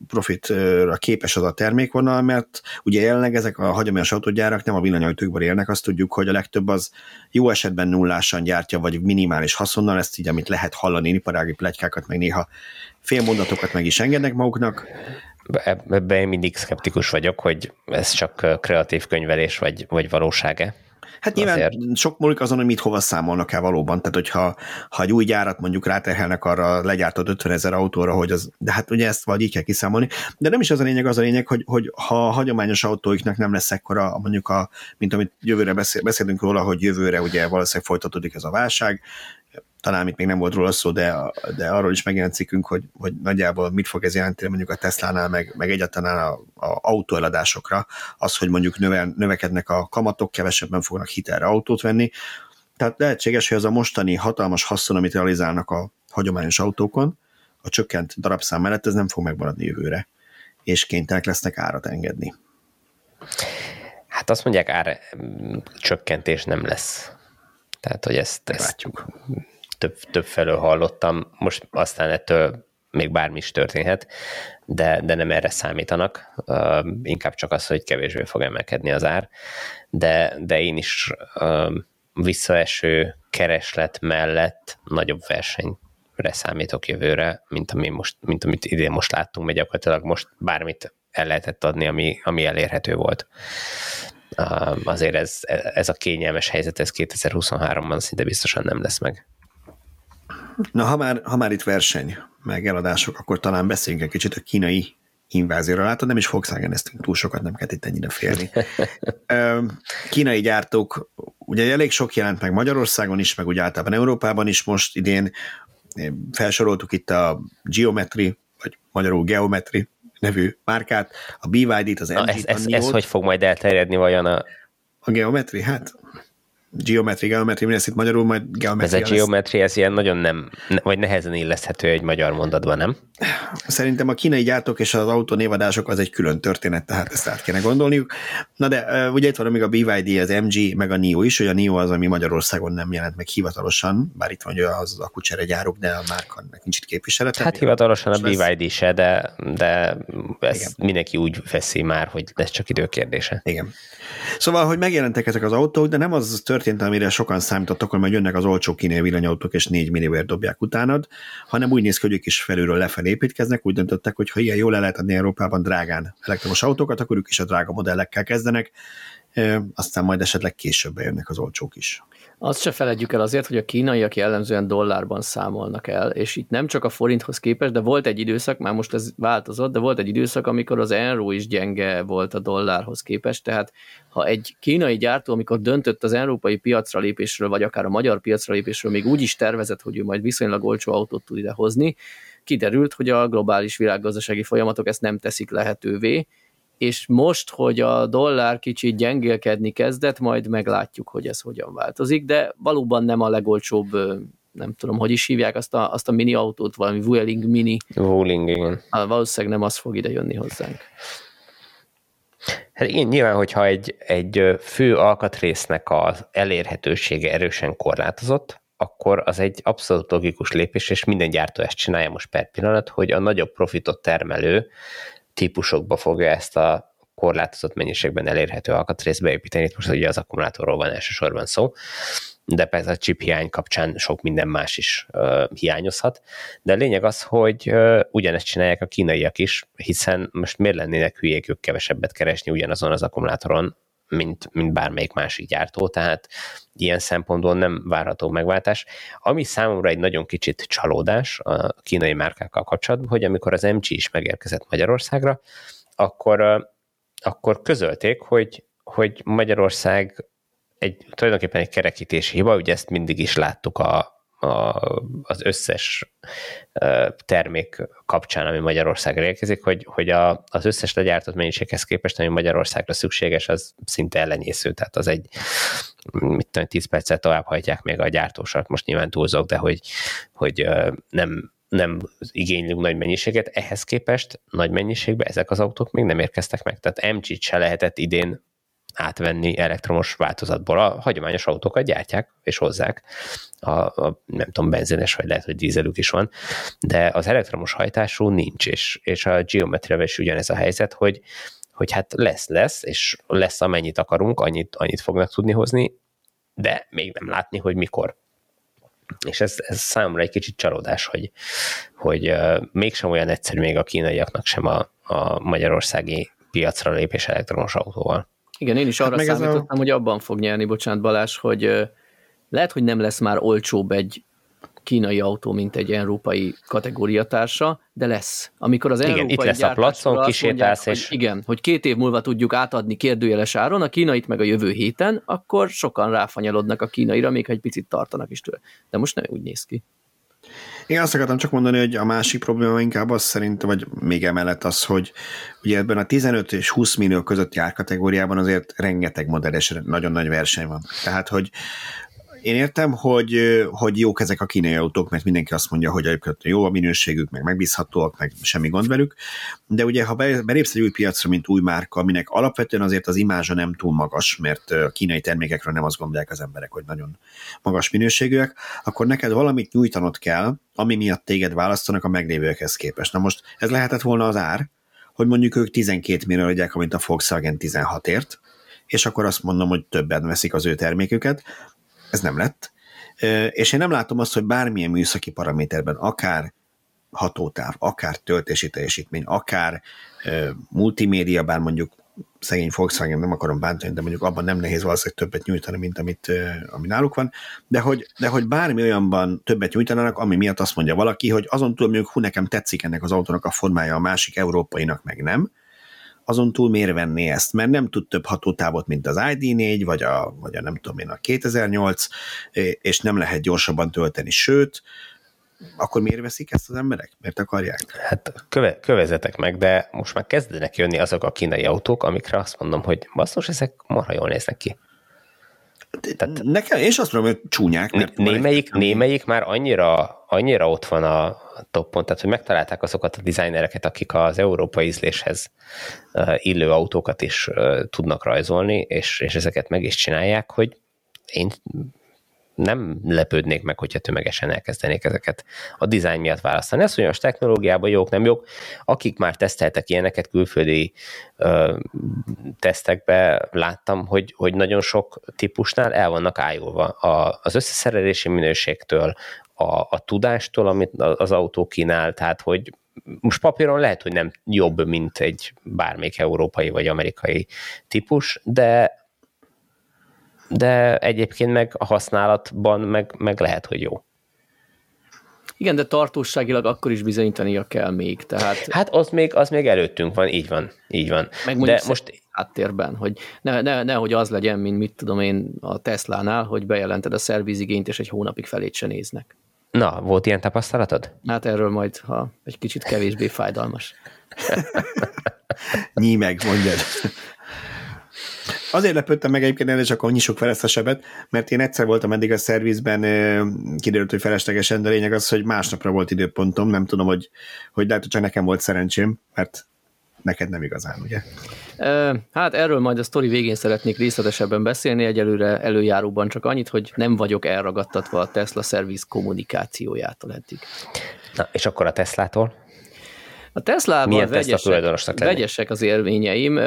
profitra képes az a termékvonal, mert ugye jelenleg ezek a hagyományos autógyárak nem a villanyautókban élnek, azt tudjuk, hogy a legtöbb az jó esetben nullásan gyártja, vagy minimális haszonnal, ezt így, amit lehet hallani, iparági plegykákat, meg néha félmondatokat meg is engednek maguknak. Ebben én mindig szkeptikus vagyok, hogy ez csak kreatív könyvelés, vagy, vagy valóság-e. Hát nyilván azért. sok múlik azon, hogy mit hova számolnak el valóban. Tehát, hogyha ha egy új gyárat mondjuk ráterhelnek arra legyártott 50 ezer autóra, hogy az, de hát ugye ezt vagy így kell kiszámolni. De nem is az a lényeg, az a lényeg, hogy, hogy ha a hagyományos autóiknak nem lesz ekkora, mondjuk a, mint amit jövőre beszél, beszélünk róla, hogy jövőre ugye valószínűleg folytatódik ez a válság, talán itt még nem volt róla szó, de, de arról is megjelent cikkünk, hogy, hogy nagyjából mit fog ez jelenteni mondjuk a Tesla-nál, meg, meg egyáltalán a, a autóeladásokra, az, hogy mondjuk növel, növekednek a kamatok, kevesebben fognak hitelre autót venni. Tehát lehetséges, hogy az a mostani hatalmas haszon, amit realizálnak a hagyományos autókon, a csökkent darabszám mellett ez nem fog megmaradni jövőre, és kénytelenek lesznek árat engedni. Hát azt mondják, ár csökkentés nem lesz. Tehát, hogy ezt, ezt Látjuk több, több felől hallottam, most aztán ettől még bármi is történhet, de, de nem erre számítanak, uh, inkább csak az, hogy kevésbé fog emelkedni az ár, de, de én is uh, visszaeső kereslet mellett nagyobb versenyre számítok jövőre, mint, ami most, mint amit idén most láttunk, mert gyakorlatilag most bármit el lehetett adni, ami, ami elérhető volt. Azért ez, ez a kényelmes helyzet, ez 2023-ban szinte biztosan nem lesz meg. Na, ha már, ha már itt verseny, meg eladások, akkor talán beszéljünk egy kicsit a kínai invázióra. Látod, nem is Volkswagen ezt túl sokat, nem kell itt ennyire félni. <laughs> Kínai gyártók, ugye elég sok jelent meg Magyarországon is, meg úgy általában Európában is most idén. Felsoroltuk itt a Geometry, vagy magyarul Geometry nevű márkát, a BYD-t, az MG-t, ez, ez, ez hogy fog majd elterjedni vajon a... A Geometry? Hát geometri, geometri, mi lesz itt magyarul, majd geometri. Ez a geometri, ez ilyen nagyon nem, vagy nehezen illeszthető egy magyar mondatban, nem? Szerintem a kínai gyártók és az autó névadások az egy külön történet, tehát ezt át kéne gondolniuk. Na de ugye itt van még a BYD, az MG, meg a NIO is, hogy a NIO az, ami Magyarországon nem jelent meg hivatalosan, bár itt van hogy az akucsere gyáruk, de a márka nincs itt képviselete. Hát hivatalosan a BYD se, de, de ezt mindenki úgy veszi már, hogy ez csak időkérdése. Igen. Szóval, hogy megjelentek ezek az autók, de nem az történt, amire sokan számítottak, hogy majd jönnek az olcsó kínai villanyautók, és 4 millióért dobják utánad, hanem úgy néz ki, hogy ők is felülről lefelé építkeznek, úgy döntöttek, hogy ha ilyen jól le lehet adni Európában drágán elektromos autókat, akkor ők is a drága modellekkel kezdenek, aztán majd esetleg később bejönnek az olcsók is. Azt se feledjük el azért, hogy a kínaiak jellemzően dollárban számolnak el, és itt nem csak a forinthoz képest, de volt egy időszak, már most ez változott, de volt egy időszak, amikor az euró is gyenge volt a dollárhoz képest, tehát ha egy kínai gyártó, amikor döntött az európai piacra lépésről, vagy akár a magyar piacra lépésről, még úgy is tervezett, hogy ő majd viszonylag olcsó autót tud ide hozni, kiderült, hogy a globális világgazdasági folyamatok ezt nem teszik lehetővé, és most, hogy a dollár kicsit gyengélkedni kezdett, majd meglátjuk, hogy ez hogyan változik, de valóban nem a legolcsóbb nem tudom, hogy is hívják azt a, azt a mini autót, valami Vueling mini. Vueling, igen. Valószínűleg nem az fog ide jönni hozzánk. Hát igen, nyilván, hogyha egy, egy fő alkatrésznek az elérhetősége erősen korlátozott, akkor az egy abszolút logikus lépés, és minden gyártó ezt csinálja most per pillanat, hogy a nagyobb profitot termelő típusokba fogja ezt a korlátozott mennyiségben elérhető alkatrészt beépíteni. Itt most ugye az akkumulátorról van elsősorban szó. de persze a chip hiány kapcsán sok minden más is uh, hiányozhat. De a lényeg az, hogy uh, ugyanezt csinálják a kínaiak is, hiszen most miért lennének hülyék ők kevesebbet keresni ugyanazon az akkumulátoron, mint, mint bármelyik másik gyártó, tehát ilyen szempontból nem várható megváltás. Ami számomra egy nagyon kicsit csalódás a kínai márkákkal kapcsolatban, hogy amikor az MG is megérkezett Magyarországra, akkor, akkor közölték, hogy, hogy Magyarország egy, tulajdonképpen egy kerekítési hiba, ugye ezt mindig is láttuk a, a, az összes termék kapcsán, ami Magyarországra érkezik, hogy, hogy a, az összes legyártott mennyiséghez képest, ami Magyarországra szükséges, az szinte ellenyésző, tehát az egy, mit tudom, 10 percet tovább hajtják még a gyártósat, most nyilván túlzok, de hogy, hogy nem, nem igénylünk nagy mennyiséget, ehhez képest nagy mennyiségben ezek az autók még nem érkeztek meg. Tehát MG-t se lehetett idén átvenni elektromos változatból. A hagyományos autókat gyártják és hozzák. A, a, nem tudom, benzines, vagy lehet, hogy dízelük is van, de az elektromos hajtású nincs, és, és a geometriával is ugyanez a helyzet, hogy, hogy hát lesz, lesz, és lesz amennyit akarunk, annyit, annyit fognak tudni hozni, de még nem látni, hogy mikor. És ez, ez számomra egy kicsit csalódás, hogy, hogy uh, mégsem olyan egyszerű még a kínaiaknak sem a, a magyarországi piacra lépés elektromos autóval. Igen, én is hát arra hát számítottam, a... hogy abban fog nyerni, bocsánat Balázs, hogy lehet, hogy nem lesz már olcsóbb egy kínai autó, mint egy európai kategóriatársa, de lesz. Amikor az igen, európai itt lesz a placon, kisétálsz, és... Hogy igen, hogy két év múlva tudjuk átadni kérdőjeles áron, a kínait meg a jövő héten, akkor sokan ráfanyalodnak a kínaira, még ha egy picit tartanak is tőle. De most nem úgy néz ki. Én azt akartam csak mondani, hogy a másik probléma inkább az szerint, vagy még emellett az, hogy ugye ebben a 15 és 20 millió közötti árkategóriában azért rengeteg modell és nagyon nagy verseny van. Tehát, hogy én értem, hogy, hogy jók ezek a kínai autók, mert mindenki azt mondja, hogy egyébként jó a minőségük, meg megbízhatóak, meg semmi gond velük, de ugye ha belépsz egy új piacra, mint új márka, aminek alapvetően azért az imázsa nem túl magas, mert a kínai termékekről nem azt gondolják az emberek, hogy nagyon magas minőségűek, akkor neked valamit nyújtanod kell, ami miatt téged választanak a meglévőekhez képest. Na most ez lehetett volna az ár, hogy mondjuk ők 12 millió adják, amit a Volkswagen 16-ért, és akkor azt mondom, hogy többen veszik az ő terméküket, ez nem lett. És én nem látom azt, hogy bármilyen műszaki paraméterben, akár hatótáv, akár töltési teljesítmény, akár multimédia, bár mondjuk szegény Volkswagen nem akarom bántani, de mondjuk abban nem nehéz valószínűleg többet nyújtani, mint amit, ami náluk van, de hogy, de hogy bármi olyanban többet nyújtanának, ami miatt azt mondja valaki, hogy azon túl mondjuk, hú, nekem tetszik ennek az autónak a formája, a másik európainak meg nem, azon túl miért venné ezt? Mert nem tud több hatótávot, mint az ID4, vagy a, vagy a nem tudom én, a 2008, és nem lehet gyorsabban tölteni, sőt, akkor miért veszik ezt az emberek? Miért akarják? Hát köve, kövezetek meg, de most már kezdenek jönni azok a kínai autók, amikre azt mondom, hogy basszus, ezek marha jól néznek ki. Tehát, Nekem, és azt mondom, hogy csúnyák. Mert némelyik, némelyik már annyira, annyira ott van a toppon, tehát hogy megtalálták azokat a designereket, akik az európai ízléshez illő autókat is tudnak rajzolni, és, és ezeket meg is csinálják, hogy én nem lepődnék meg, hogyha tömegesen elkezdenék ezeket a dizájn miatt választani. Azt a technológiában jók, nem jók. Akik már teszteltek ilyeneket külföldi ö, tesztekbe, láttam, hogy, hogy nagyon sok típusnál el vannak ájulva a, az összeszerelési minőségtől, a, a tudástól, amit az autó kínál, tehát hogy most papíron lehet, hogy nem jobb, mint egy bármelyik európai vagy amerikai típus, de de egyébként meg a használatban meg, meg lehet, hogy jó. Igen, de tartóságilag akkor is bizonyítania kell még. Tehát... Hát az még, az még előttünk van, így van, így van. Meg de most háttérben, hogy ne, ne, nehogy az legyen, mint mit tudom én a Tesla-nál, hogy bejelented a szervizigényt, és egy hónapig felét se néznek. Na, volt ilyen tapasztalatod? Hát erről majd, ha egy kicsit kevésbé fájdalmas. Nyí meg, mondjad. Azért lepődtem meg egyébként, és akkor nyissuk fel ezt a sebet, mert én egyszer voltam eddig a szervizben, kiderült, hogy feleslegesen, de lényeg az, hogy másnapra volt időpontom, nem tudom, hogy, hogy lehet, hogy csak nekem volt szerencsém, mert neked nem igazán, ugye? Hát erről majd a sztori végén szeretnék részletesebben beszélni, egyelőre előjáróban csak annyit, hogy nem vagyok elragadtatva a Tesla szerviz kommunikációjától eddig. Na, és akkor a Teslától? A Teslával Milyen vegyesek, vegyesek az élményeim.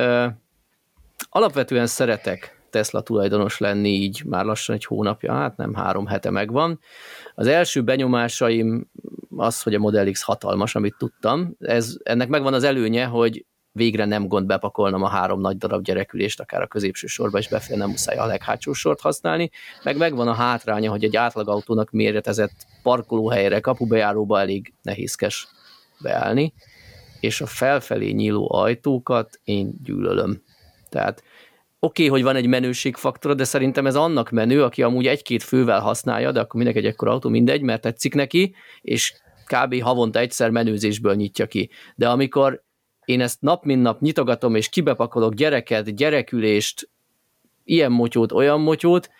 Alapvetően szeretek Tesla tulajdonos lenni így már lassan egy hónapja, hát nem három hete megvan. Az első benyomásaim az, hogy a Model X hatalmas, amit tudtam. Ez, ennek megvan az előnye, hogy végre nem gond bepakolnom a három nagy darab gyerekülést, akár a középső sorba is befér, nem muszáj a leghátsó sort használni, meg megvan a hátránya, hogy egy átlagautónak méretezett parkolóhelyre, kapubejáróba elég nehézkes beállni, és a felfelé nyíló ajtókat én gyűlölöm. Tehát oké, okay, hogy van egy menőségfaktor, de szerintem ez annak menő, aki amúgy egy-két fővel használja, de akkor mindenki egy ekkor autó, mindegy, mert tetszik neki, és kb. havonta egyszer menőzésből nyitja ki. De amikor én ezt nap mint nap nyitogatom, és kibepakolok gyereket, gyerekülést, ilyen motyót, olyan motyót,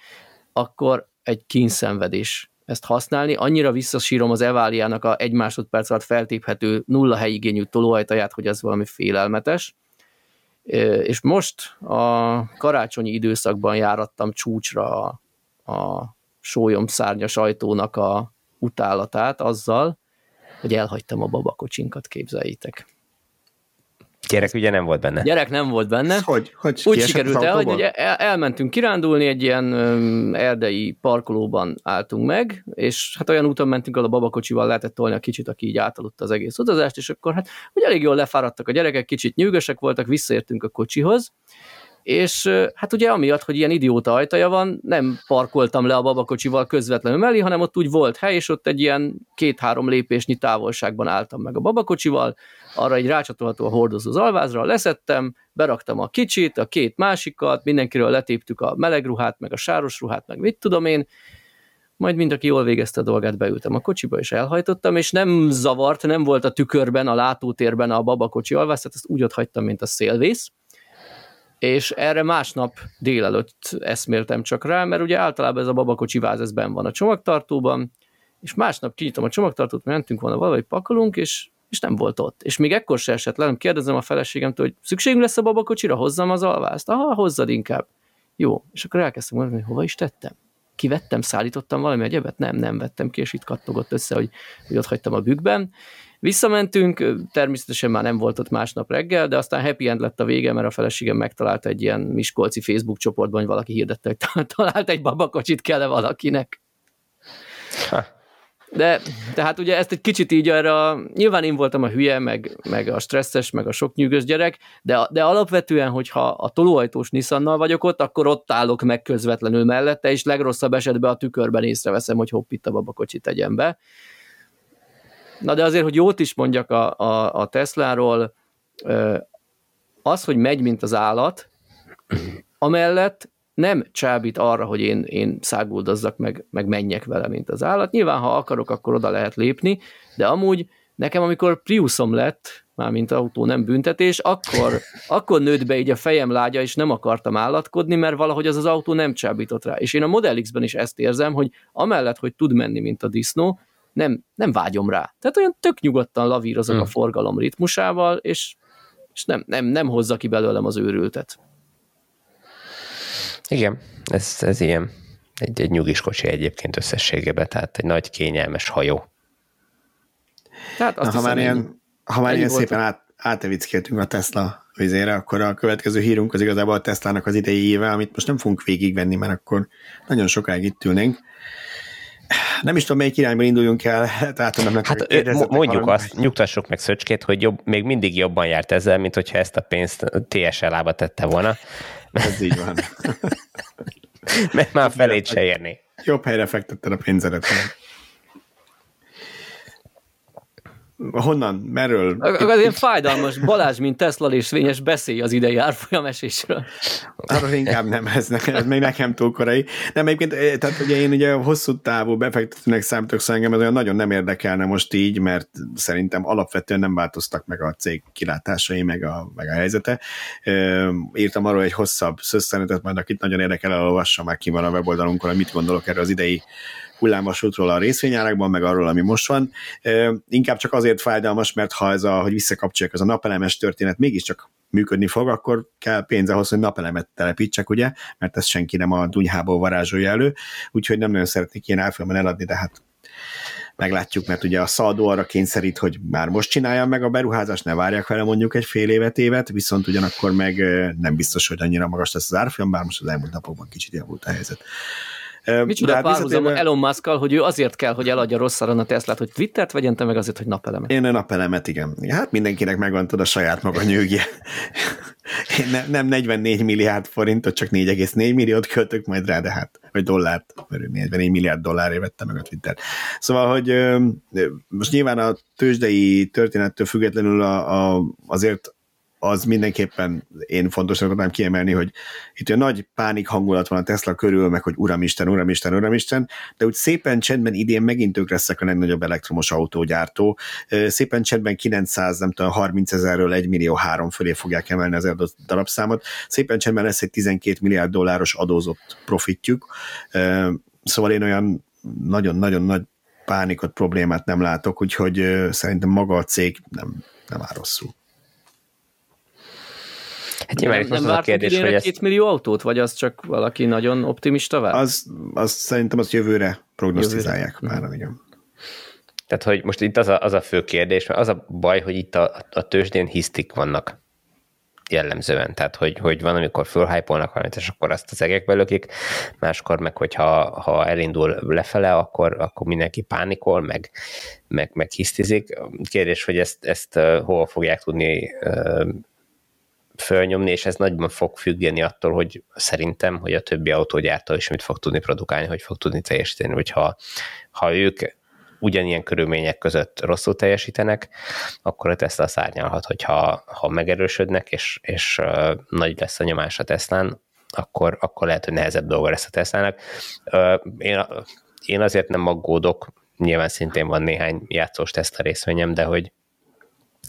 akkor egy kínszenvedés ezt használni. Annyira visszasírom az Eváliának a egy másodperc alatt feltéphető nulla helyigényű tolóajtaját, hogy ez valami félelmetes. És most a karácsonyi időszakban járattam csúcsra a, a sólyom szárnyas ajtónak a utálatát azzal, hogy elhagytam a babakocsinkat, képzeljétek. Gyerek ugye nem volt benne. Gyerek nem volt benne. Hogy? hogy Úgy sikerült el, hogy el, elmentünk kirándulni, egy ilyen erdei parkolóban álltunk meg, és hát olyan úton mentünk, ahol a babakocsival lehetett tolni a kicsit, aki így átaludt az egész utazást, és akkor hát ugye elég jól lefáradtak a gyerekek, kicsit nyűgösek voltak, visszaértünk a kocsihoz, és hát ugye amiatt, hogy ilyen idióta ajtaja van, nem parkoltam le a babakocsival közvetlenül mellé, hanem ott úgy volt hely, és ott egy ilyen két-három lépésnyi távolságban álltam meg a babakocsival, arra egy rácsatolható a hordozó alvázra, leszettem, beraktam a kicsit, a két másikat, mindenkiről letéptük a meleg ruhát, meg a sáros ruhát, meg mit tudom én, majd mind aki jól végezte a dolgát, beültem a kocsiba, és elhajtottam, és nem zavart, nem volt a tükörben, a látótérben a babakocsi alvász, tehát ezt úgy ott hagytam, mint a szélvész, és erre másnap délelőtt eszméltem csak rá, mert ugye általában ez a babakocsi váz, ez benn van a csomagtartóban, és másnap kinyitom a csomagtartót, mentünk volna valahogy pakolunk, és, és nem volt ott. És még ekkor se esett le, nem kérdezem a feleségemtől, hogy szükségünk lesz a babakocsira, hozzam az alvást? Aha, hozzad inkább. Jó, és akkor elkezdtem mondani, hogy hova is tettem? Kivettem, szállítottam valami egyebet? Nem, nem vettem ki, és itt kattogott össze, hogy, hogy ott hagytam a bükkben. Visszamentünk, természetesen már nem volt ott másnap reggel, de aztán happy end lett a vége, mert a feleségem megtalálta egy ilyen Miskolci Facebook csoportban, hogy valaki hirdette, hogy <laughs> talált egy babakocsit kell -e valakinek. Ha. De tehát ugye ezt egy kicsit így arra, nyilván én voltam a hülye, meg, meg a stresszes, meg a sok nyűgös gyerek, de, de alapvetően, hogyha a tolóajtós Nissannal vagyok ott, akkor ott állok meg közvetlenül mellette, és legrosszabb esetben a tükörben észreveszem, hogy hopp, itt a babakocsit tegyen be. Na de azért, hogy jót is mondjak a, a, a Tesláról, az, hogy megy, mint az állat, amellett nem csábít arra, hogy én, én száguldozzak, meg, meg menjek vele, mint az állat. Nyilván, ha akarok, akkor oda lehet lépni, de amúgy nekem, amikor Priusom lett, már mint autó nem büntetés, akkor, akkor nőtt be így a fejem lágya, és nem akartam állatkodni, mert valahogy az az autó nem csábított rá. És én a Model X-ben is ezt érzem, hogy amellett, hogy tud menni, mint a disznó, nem, nem vágyom rá. Tehát olyan tök nyugodtan lavírozok hmm. a forgalom ritmusával, és, és nem, nem, nem hozza ki belőlem az őrültet. Igen, ez, ez ilyen. Egy, egy nyugis kocsi egyébként összességében, tehát egy nagy kényelmes hajó. Tehát azt Na, ha, már ilyen, ha már ilyen szépen át, átevickéltünk a Tesla vizére, akkor a következő hírunk az igazából a Teslának az idei éve, amit most nem fogunk végigvenni, mert akkor nagyon sokáig itt ülnénk nem is tudom, melyik irányba induljunk el, <laughs> tehát nem Hát mondjuk azt, meg. nyugtassuk meg Szöcskét, hogy jobb, még mindig jobban járt ezzel, mint hogyha ezt a pénzt TSL-ába tette volna. Ez így van. <laughs> Mert már felét se érni. Jobb helyre fektetted a pénzedet. Honnan? Merről? Az ilyen fájdalmas Balázs, mint Tesla részvényes beszélj az idei árfolyamesésről. Arról inkább nem, ez, ne, ez még nekem túl korai. Nem, egyébként, eh, tehát ugye én ugye hosszú távú befektetőnek számítok, szóval engem ez olyan nagyon nem érdekelne most így, mert szerintem alapvetően nem változtak meg a cég kilátásai, meg a, meg a helyzete. Írtam arról egy hosszabb szösszenetet, majd akit nagyon érdekel, elolvassa már ki van a weboldalunkon, hogy mit gondolok erről az idei hullámvasútról a részvényárakban, meg arról, ami most van. Inkább csak azért fájdalmas, mert ha ez a, hogy visszakapcsolják, az a napelemes történet mégiscsak működni fog, akkor kell pénz ahhoz, hogy napelemet telepítsek, ugye, mert ezt senki nem a dunyhából varázsolja elő, úgyhogy nem nagyon szeretnék ilyen árfolyamon eladni, de hát meglátjuk, mert ugye a szaldó arra kényszerít, hogy már most csináljam meg a beruházást, ne várják vele mondjuk egy fél évet, évet, viszont ugyanakkor meg nem biztos, hogy annyira magas lesz az árfolyam, bár most az elmúlt napokban kicsit javult a helyzet. Micsoda hát párhuzam Elon musk hogy ő azért kell, hogy eladja rosszaran a Teslát, hogy Twittert vegyen, te meg azért, hogy napelemet. Én a napelemet, igen. Hát mindenkinek megvan a saját maga nyűgje. Én ne, nem 44 milliárd forintot, csak 4,4 milliót költök majd rá, de hát, vagy dollárt, mert 44 milliárd dollárért vettem meg a Twitter. Szóval, hogy most nyilván a tőzsdei történettől függetlenül a, a, azért az mindenképpen én fontosnak tudnám kiemelni, hogy itt olyan nagy pánik hangulat van a Tesla körül, meg hogy uramisten, uramisten, uramisten, de úgy szépen csendben idén megint ők lesznek a legnagyobb elektromos autógyártó. Szépen csendben 900, nem tudom, 30 ezerről 1 millió három fölé fogják emelni az adott darabszámot. Szépen csendben lesz egy 12 milliárd dolláros adózott profitjuk. Szóval én olyan nagyon-nagyon nagy pánikot, problémát nem látok, úgyhogy szerintem maga a cég nem, nem áll rosszul. Hát nyilván nem, nem az a kérdés, hogy ezt... két millió autót, vagy az csak valaki nagyon optimista vár? Az, az szerintem azt jövőre prognosztizálják jövőre. már, igen. Tehát, hogy most itt az a, az a fő kérdés, mert az a baj, hogy itt a, a tőzsdén hisztik vannak jellemzően. Tehát, hogy, hogy van, amikor fölhájpolnak valamit, és akkor azt az egekbe lökik, máskor meg, hogyha ha elindul lefele, akkor, akkor mindenki pánikol, meg, meg, meg hisztizik. Kérdés, hogy ezt, ezt hol fogják tudni fölnyomni, és ez nagyban fog függeni attól, hogy szerintem, hogy a többi autógyártó is mit fog tudni produkálni, hogy fog tudni teljesíteni, hogyha ha ők ugyanilyen körülmények között rosszul teljesítenek, akkor a Tesla szárnyalhat, hogyha ha megerősödnek, és, és nagy lesz a nyomás a Teslán, akkor, akkor lehet, hogy nehezebb dolga lesz a Teslának. Én, én azért nem aggódok, nyilván szintén van néhány játszós Tesla részvényem, de hogy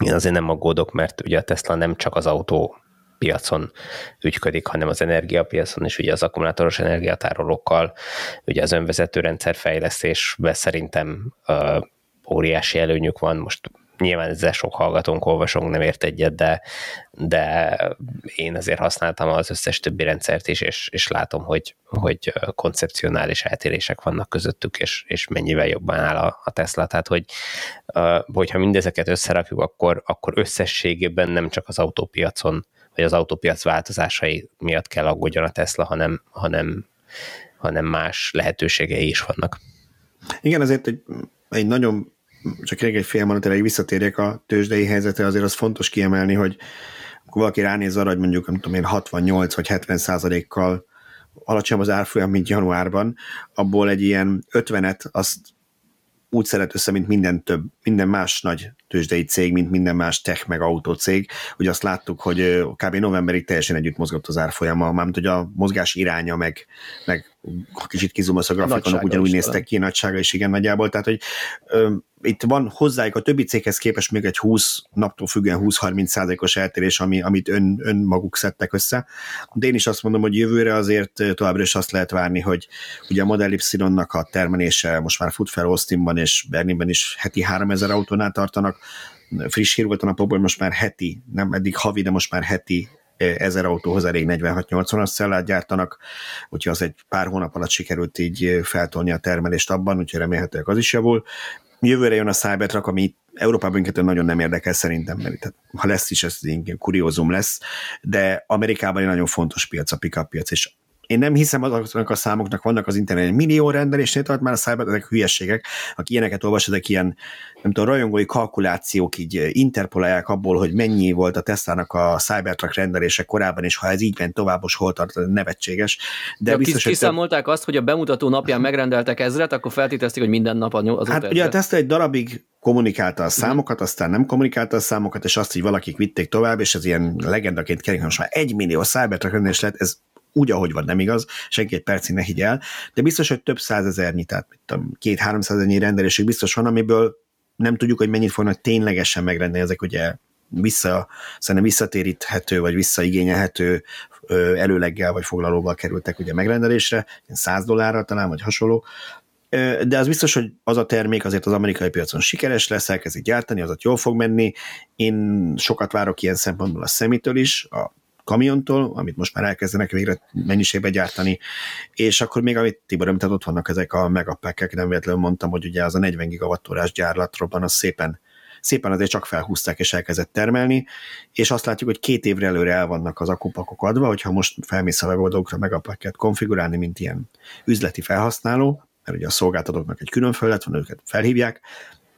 én azért nem aggódok, mert ugye a Tesla nem csak az autó piacon ügyködik, hanem az energiapiacon is, ugye az akkumulátoros energiatárolókkal, ugye az önvezető rendszer fejlesztésben szerintem uh, óriási előnyük van, most nyilván ezzel sok hallgatónk, olvasónk nem ért egyet, de, de én azért használtam az összes többi rendszert is, és, és látom, hogy, hogy koncepcionális eltérések vannak közöttük, és, és mennyivel jobban áll a, a Tesla. Tehát, hogy hogyha mindezeket összerakjuk, akkor, akkor összességében nem csak az autópiacon vagy az autópiac változásai miatt kell aggódjon a Tesla, hanem, hanem, hanem más lehetőségei is vannak. Igen, azért egy, egy nagyon, csak még egy fél mondat elég visszatérjek a tőzsdei helyzetre, azért az fontos kiemelni, hogy akkor valaki ránéz arra, hogy mondjuk, nem tudom én, 68 vagy 70 százalékkal alacsonyabb az árfolyam, mint januárban, abból egy ilyen 50-et azt úgy szeret össze, mint minden több, minden más nagy tőzsdei cég, mint minden más tech meg autócég, hogy azt láttuk, hogy kb. novemberig teljesen együtt mozgott az árfolyama, mármint hogy a mozgás iránya, meg, meg kicsit kizumolsz a grafikonok, ugyanúgy néztek ki, nagysága is igen nagyjából, tehát hogy ö, itt van hozzájuk a többi céghez képest még egy 20 naptól függően 20-30 százalékos eltérés, ami, amit ön, ön maguk szedtek össze. De én is azt mondom, hogy jövőre azért továbbra is azt lehet várni, hogy ugye a Model Y-nak a termelése most már fut fel Austinban és Berlinben is heti 3000 autónál tartanak, friss hír volt a napokban, most már heti, nem eddig havi, de most már heti ezer autóhoz elég 46-80-as cellát gyártanak, úgyhogy az egy pár hónap alatt sikerült így feltolni a termelést abban, úgyhogy remélhetőleg az is javul. Jövőre jön a Cybertruck, ami Európában minket nagyon nem érdekel szerintem, mert tehát, ha lesz is, ez egy kuriózum lesz, de Amerikában egy nagyon fontos piac a pickup piac, és én nem hiszem azoknak a számoknak, vannak az interneten millió rendelésnél tart már a Cyber, ezek hülyességek, aki ilyeneket olvas, ezek ilyen, nem tudom, rajongói kalkulációk így interpolálják abból, hogy mennyi volt a Tesla-nak a Cybertruck rendelése korábban, és ha ez így ment tovább, most hol tart, nevetséges. De, De biztos, kis, kiszámolták azt, hogy a bemutató napján megrendeltek ezret, akkor feltételezték, hogy minden nap az Hát ugye a Tesla egy darabig kommunikálta a számokat, aztán nem kommunikálta a számokat, és azt, hogy valakik vitték tovább, és ez ilyen legendaként kerik, most már egy millió Cybertruck rendelés lett, ez úgy, ahogy van, nem igaz, senki egy percig ne higgy el, de biztos, hogy több százezernyi, tehát két-háromszázernyi rendelésük biztos van, amiből nem tudjuk, hogy mennyit fognak ténylegesen megrendelni ezek ugye vissza, szerintem visszatéríthető, vagy visszaigényelhető előleggel, vagy foglalóval kerültek ugye megrendelésre, 100 dollárra talán, vagy hasonló, de az biztos, hogy az a termék azért az amerikai piacon sikeres lesz, elkezdik gyártani, az ott jól fog menni. Én sokat várok ilyen szempontból a szemitől is, a kamiontól, amit most már elkezdenek végre mennyiségbe gyártani, és akkor még, amit Tibor említett, ott vannak ezek a megapackek, nem véletlenül mondtam, hogy ugye az a 40 gigawattórás gyárlatról az szépen szépen azért csak felhúzták és elkezdett termelni, és azt látjuk, hogy két évre előre el vannak az akupakok adva, hogyha most felmész a megoldókra megapacket konfigurálni, mint ilyen üzleti felhasználó, mert ugye a szolgáltatóknak egy külön felület van, őket felhívják,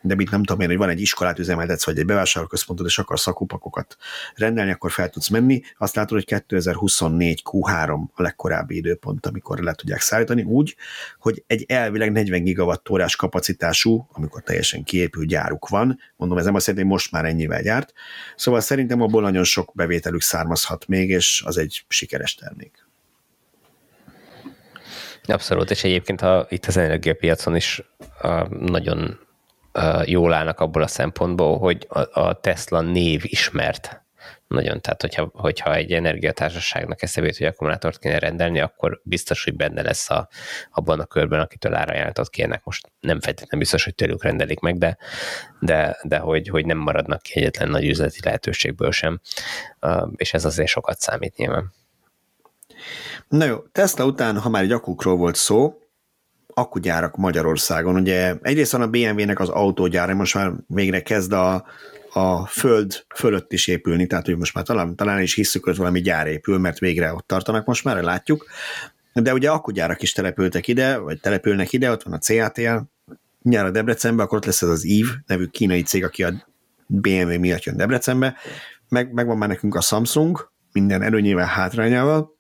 de mit nem tudom én, hogy van egy iskolát üzemeltetsz, vagy egy bevásárlóközpontot, és akarsz szakupakokat rendelni, akkor fel tudsz menni. Azt látod, hogy 2024 Q3 a legkorábbi időpont, amikor le tudják szállítani, úgy, hogy egy elvileg 40 gigawattórás kapacitású, amikor teljesen kiépült gyáruk van, mondom, ez nem azt jelenti, hogy most már ennyivel gyárt. Szóval szerintem abból nagyon sok bevételük származhat még, és az egy sikeres termék. Abszolút, és egyébként a, itt az energiapiacon is a, nagyon jól állnak abból a szempontból, hogy a, Tesla név ismert nagyon. Tehát, hogyha, hogyha egy energiatársaságnak eszébe hogy akkumulátort kéne rendelni, akkor biztos, hogy benne lesz a, abban a körben, akitől árajánlatot kérnek. Most nem feltétlenül biztos, hogy tőlük rendelik meg, de, de, de hogy, hogy nem maradnak ki egyetlen nagy üzleti lehetőségből sem. És ez azért sokat számít nyilván. Na jó, Tesla után, ha már egy akukról volt szó, akkugyárak Magyarországon. Ugye egyrészt van a BMW-nek az autógyára, most már végre kezd a, a föld fölött is épülni, tehát hogy most már talán, talán is hiszük, hogy valami gyár épül, mert végre ott tartanak most már, látjuk. De ugye akkugyárak is települtek ide, vagy települnek ide, ott van a CATL, nyára Debrecenbe, akkor ott lesz ez az EVE nevű kínai cég, aki a BMW miatt jön Debrecenbe, meg, meg van már nekünk a Samsung, minden előnyével, hátrányával,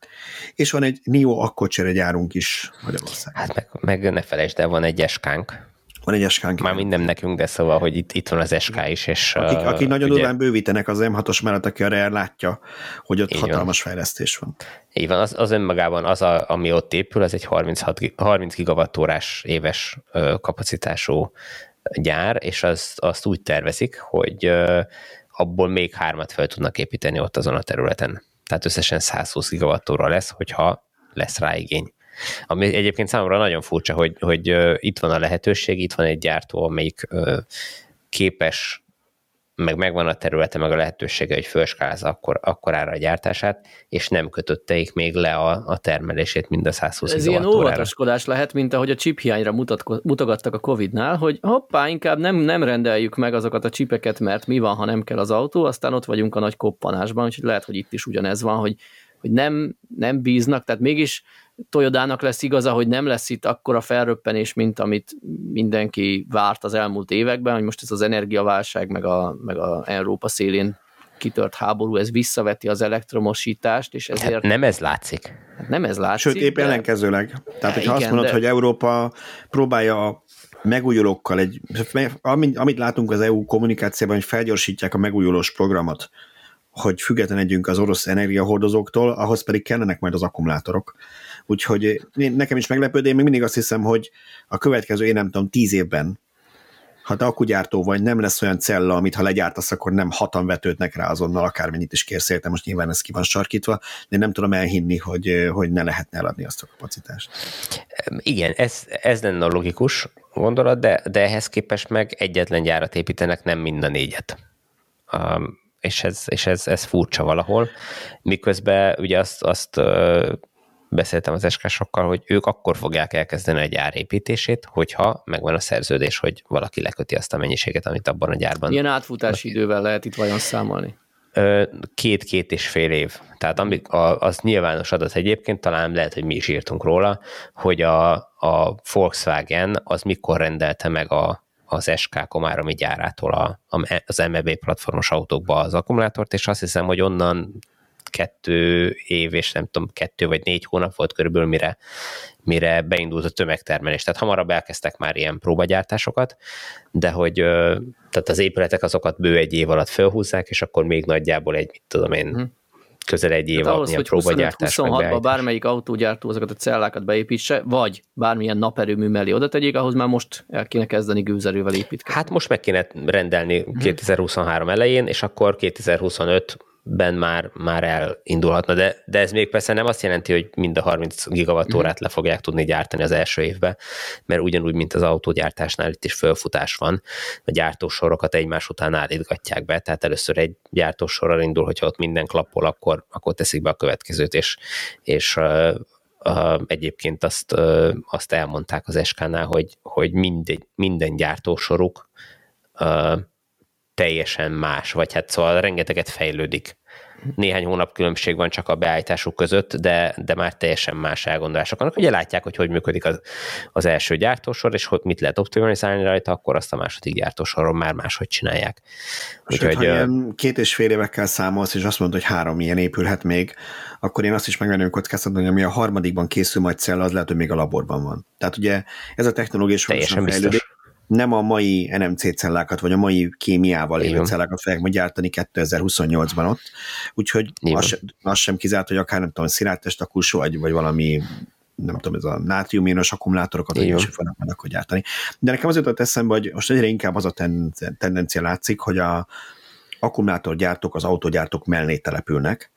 és van egy NIO akkocsere gyárunk is Magyarországon. Hát meg, meg ne felejtsd el, van egy eskánk. Van egy eskánk. Már minden nekünk, de szóval, hogy itt, itt van az SK is. És, akik, uh, akik nagyon ugye, durván bővítenek az M6-os mellett, aki arra látja, hogy ott hatalmas van. fejlesztés van. Így van, az, az önmagában az, a, ami ott épül, az egy 36, 30 gigawattórás éves kapacitású gyár, és az, azt úgy tervezik, hogy abból még hármat fel tudnak építeni ott azon a területen tehát összesen 120 gigawattóra lesz, hogyha lesz rá igény. Ami egyébként számomra nagyon furcsa, hogy, hogy itt van a lehetőség, itt van egy gyártó, amelyik képes meg megvan a területe, meg a lehetősége, hogy felskálázza akkor, akkor ára a gyártását, és nem kötötteik még le a, a termelését mind a 120 Ez ilyen óvatoskodás lehet, mint ahogy a chip hiányra mutogattak a Covid-nál, hogy hoppá, inkább nem, nem rendeljük meg azokat a csipeket, mert mi van, ha nem kell az autó, aztán ott vagyunk a nagy koppanásban, úgyhogy lehet, hogy itt is ugyanez van, hogy, hogy nem, nem bíznak, tehát mégis Toyodának lesz igaza, hogy nem lesz itt akkora felröppenés, mint amit mindenki várt az elmúlt években, hogy most ez az energiaválság, meg a, meg a Európa szélén kitört háború, ez visszaveti az elektromosítást, és ezért... Hát nem ez látszik. Hát nem ez látszik. Sőt, épp de... ellenkezőleg. Tehát, hogyha igen, azt mondod, de... hogy Európa próbálja megújulókkal, egy, amit, amit látunk az EU kommunikációban, hogy felgyorsítják a megújulós programot, hogy függetlenedjünk az orosz energiahordozóktól, ahhoz pedig kellenek majd az akkumulátorok. Úgyhogy nekem is meglepő, de én még mindig azt hiszem, hogy a következő, én nem tudom, tíz évben, ha te akkugyártó vagy, nem lesz olyan cella, amit ha legyártasz, akkor nem hatan vetődnek rá azonnal, akármennyit is kérsz érte, most nyilván ez ki van sarkítva, de nem tudom elhinni, hogy, hogy ne lehetne eladni azt a kapacitást. Igen, ez, ez lenne a logikus gondolat, de, de ehhez képest meg egyetlen gyárat építenek, nem mind a négyet. Um, és ez, és ez, ez furcsa valahol. Miközben ugye azt, azt beszéltem az eskásokkal, hogy ők akkor fogják elkezdeni egy árépítését, hogyha megvan a szerződés, hogy valaki leköti azt a mennyiséget, amit abban a gyárban. Milyen átfutási idővel lehet itt vajon számolni? Két-két és fél év. Tehát az nyilvános adat egyébként, talán lehet, hogy mi is írtunk róla, hogy a, a Volkswagen az mikor rendelte meg a, az SK Komáromi gyárától a, az MEB platformos autókba az akkumulátort, és azt hiszem, hogy onnan kettő év, és nem tudom, kettő vagy négy hónap volt körülbelül, mire, mire beindult a tömegtermelés. Tehát hamarabb elkezdtek már ilyen próbagyártásosokat, de hogy tehát az épületek azokat bő egy év alatt felhúzzák, és akkor még nagyjából egy, mit tudom én, hmm közel egy év alatt ilyen próbagyártás. 26-ban bármelyik autógyártó azokat a cellákat beépítse, vagy bármilyen naperőmű mellé oda tegyék, ahhoz már most el kéne kezdeni gőzerővel építkezni. Hát most meg kéne rendelni 2023 elején, és akkor 2025 ben már, már elindulhatna, de, de ez még persze nem azt jelenti, hogy mind a 30 gigawattórát le fogják tudni gyártani az első évben, mert ugyanúgy, mint az autógyártásnál itt is fölfutás van, a gyártósorokat egymás után állítgatják be, tehát először egy gyártósorral indul, hogyha ott minden klappol, akkor, akkor teszik be a következőt, és, és uh, egyébként azt, uh, azt elmondták az SK-nál, hogy, hogy minden, minden gyártósoruk uh, teljesen más, vagy hát szóval rengeteget fejlődik. Néhány hónap különbség van csak a beállításuk között, de, de már teljesen más elgondolások vannak. Ugye látják, hogy hogy működik az, az első gyártósor, és hogy mit lehet optimalizálni rajta, akkor azt a második gyártósoron már máshogy csinálják. Sőt, Úgyhogy, ha ilyen két és fél évekkel számolsz, és azt mondod, hogy három ilyen épülhet még, akkor én azt is megvenném kockáztatom, hogy ami a harmadikban készül majd cella, az lehet, hogy még a laborban van. Tehát ugye ez a technológia is fejlődik nem a mai NMC cellákat, vagy a mai kémiával élő cellákat fogják majd gyártani 2028-ban ott, úgyhogy az, az, sem kizárt, hogy akár nem tudom, szilárdtest akusó, vagy, vagy valami nem tudom, ez a nátriumionos akkumulátorokat is fognak majd akkor gyártani. De nekem az jutott eszembe, hogy most egyre inkább az a tendencia látszik, hogy a akkumulátorgyártók az autógyártók mellé települnek,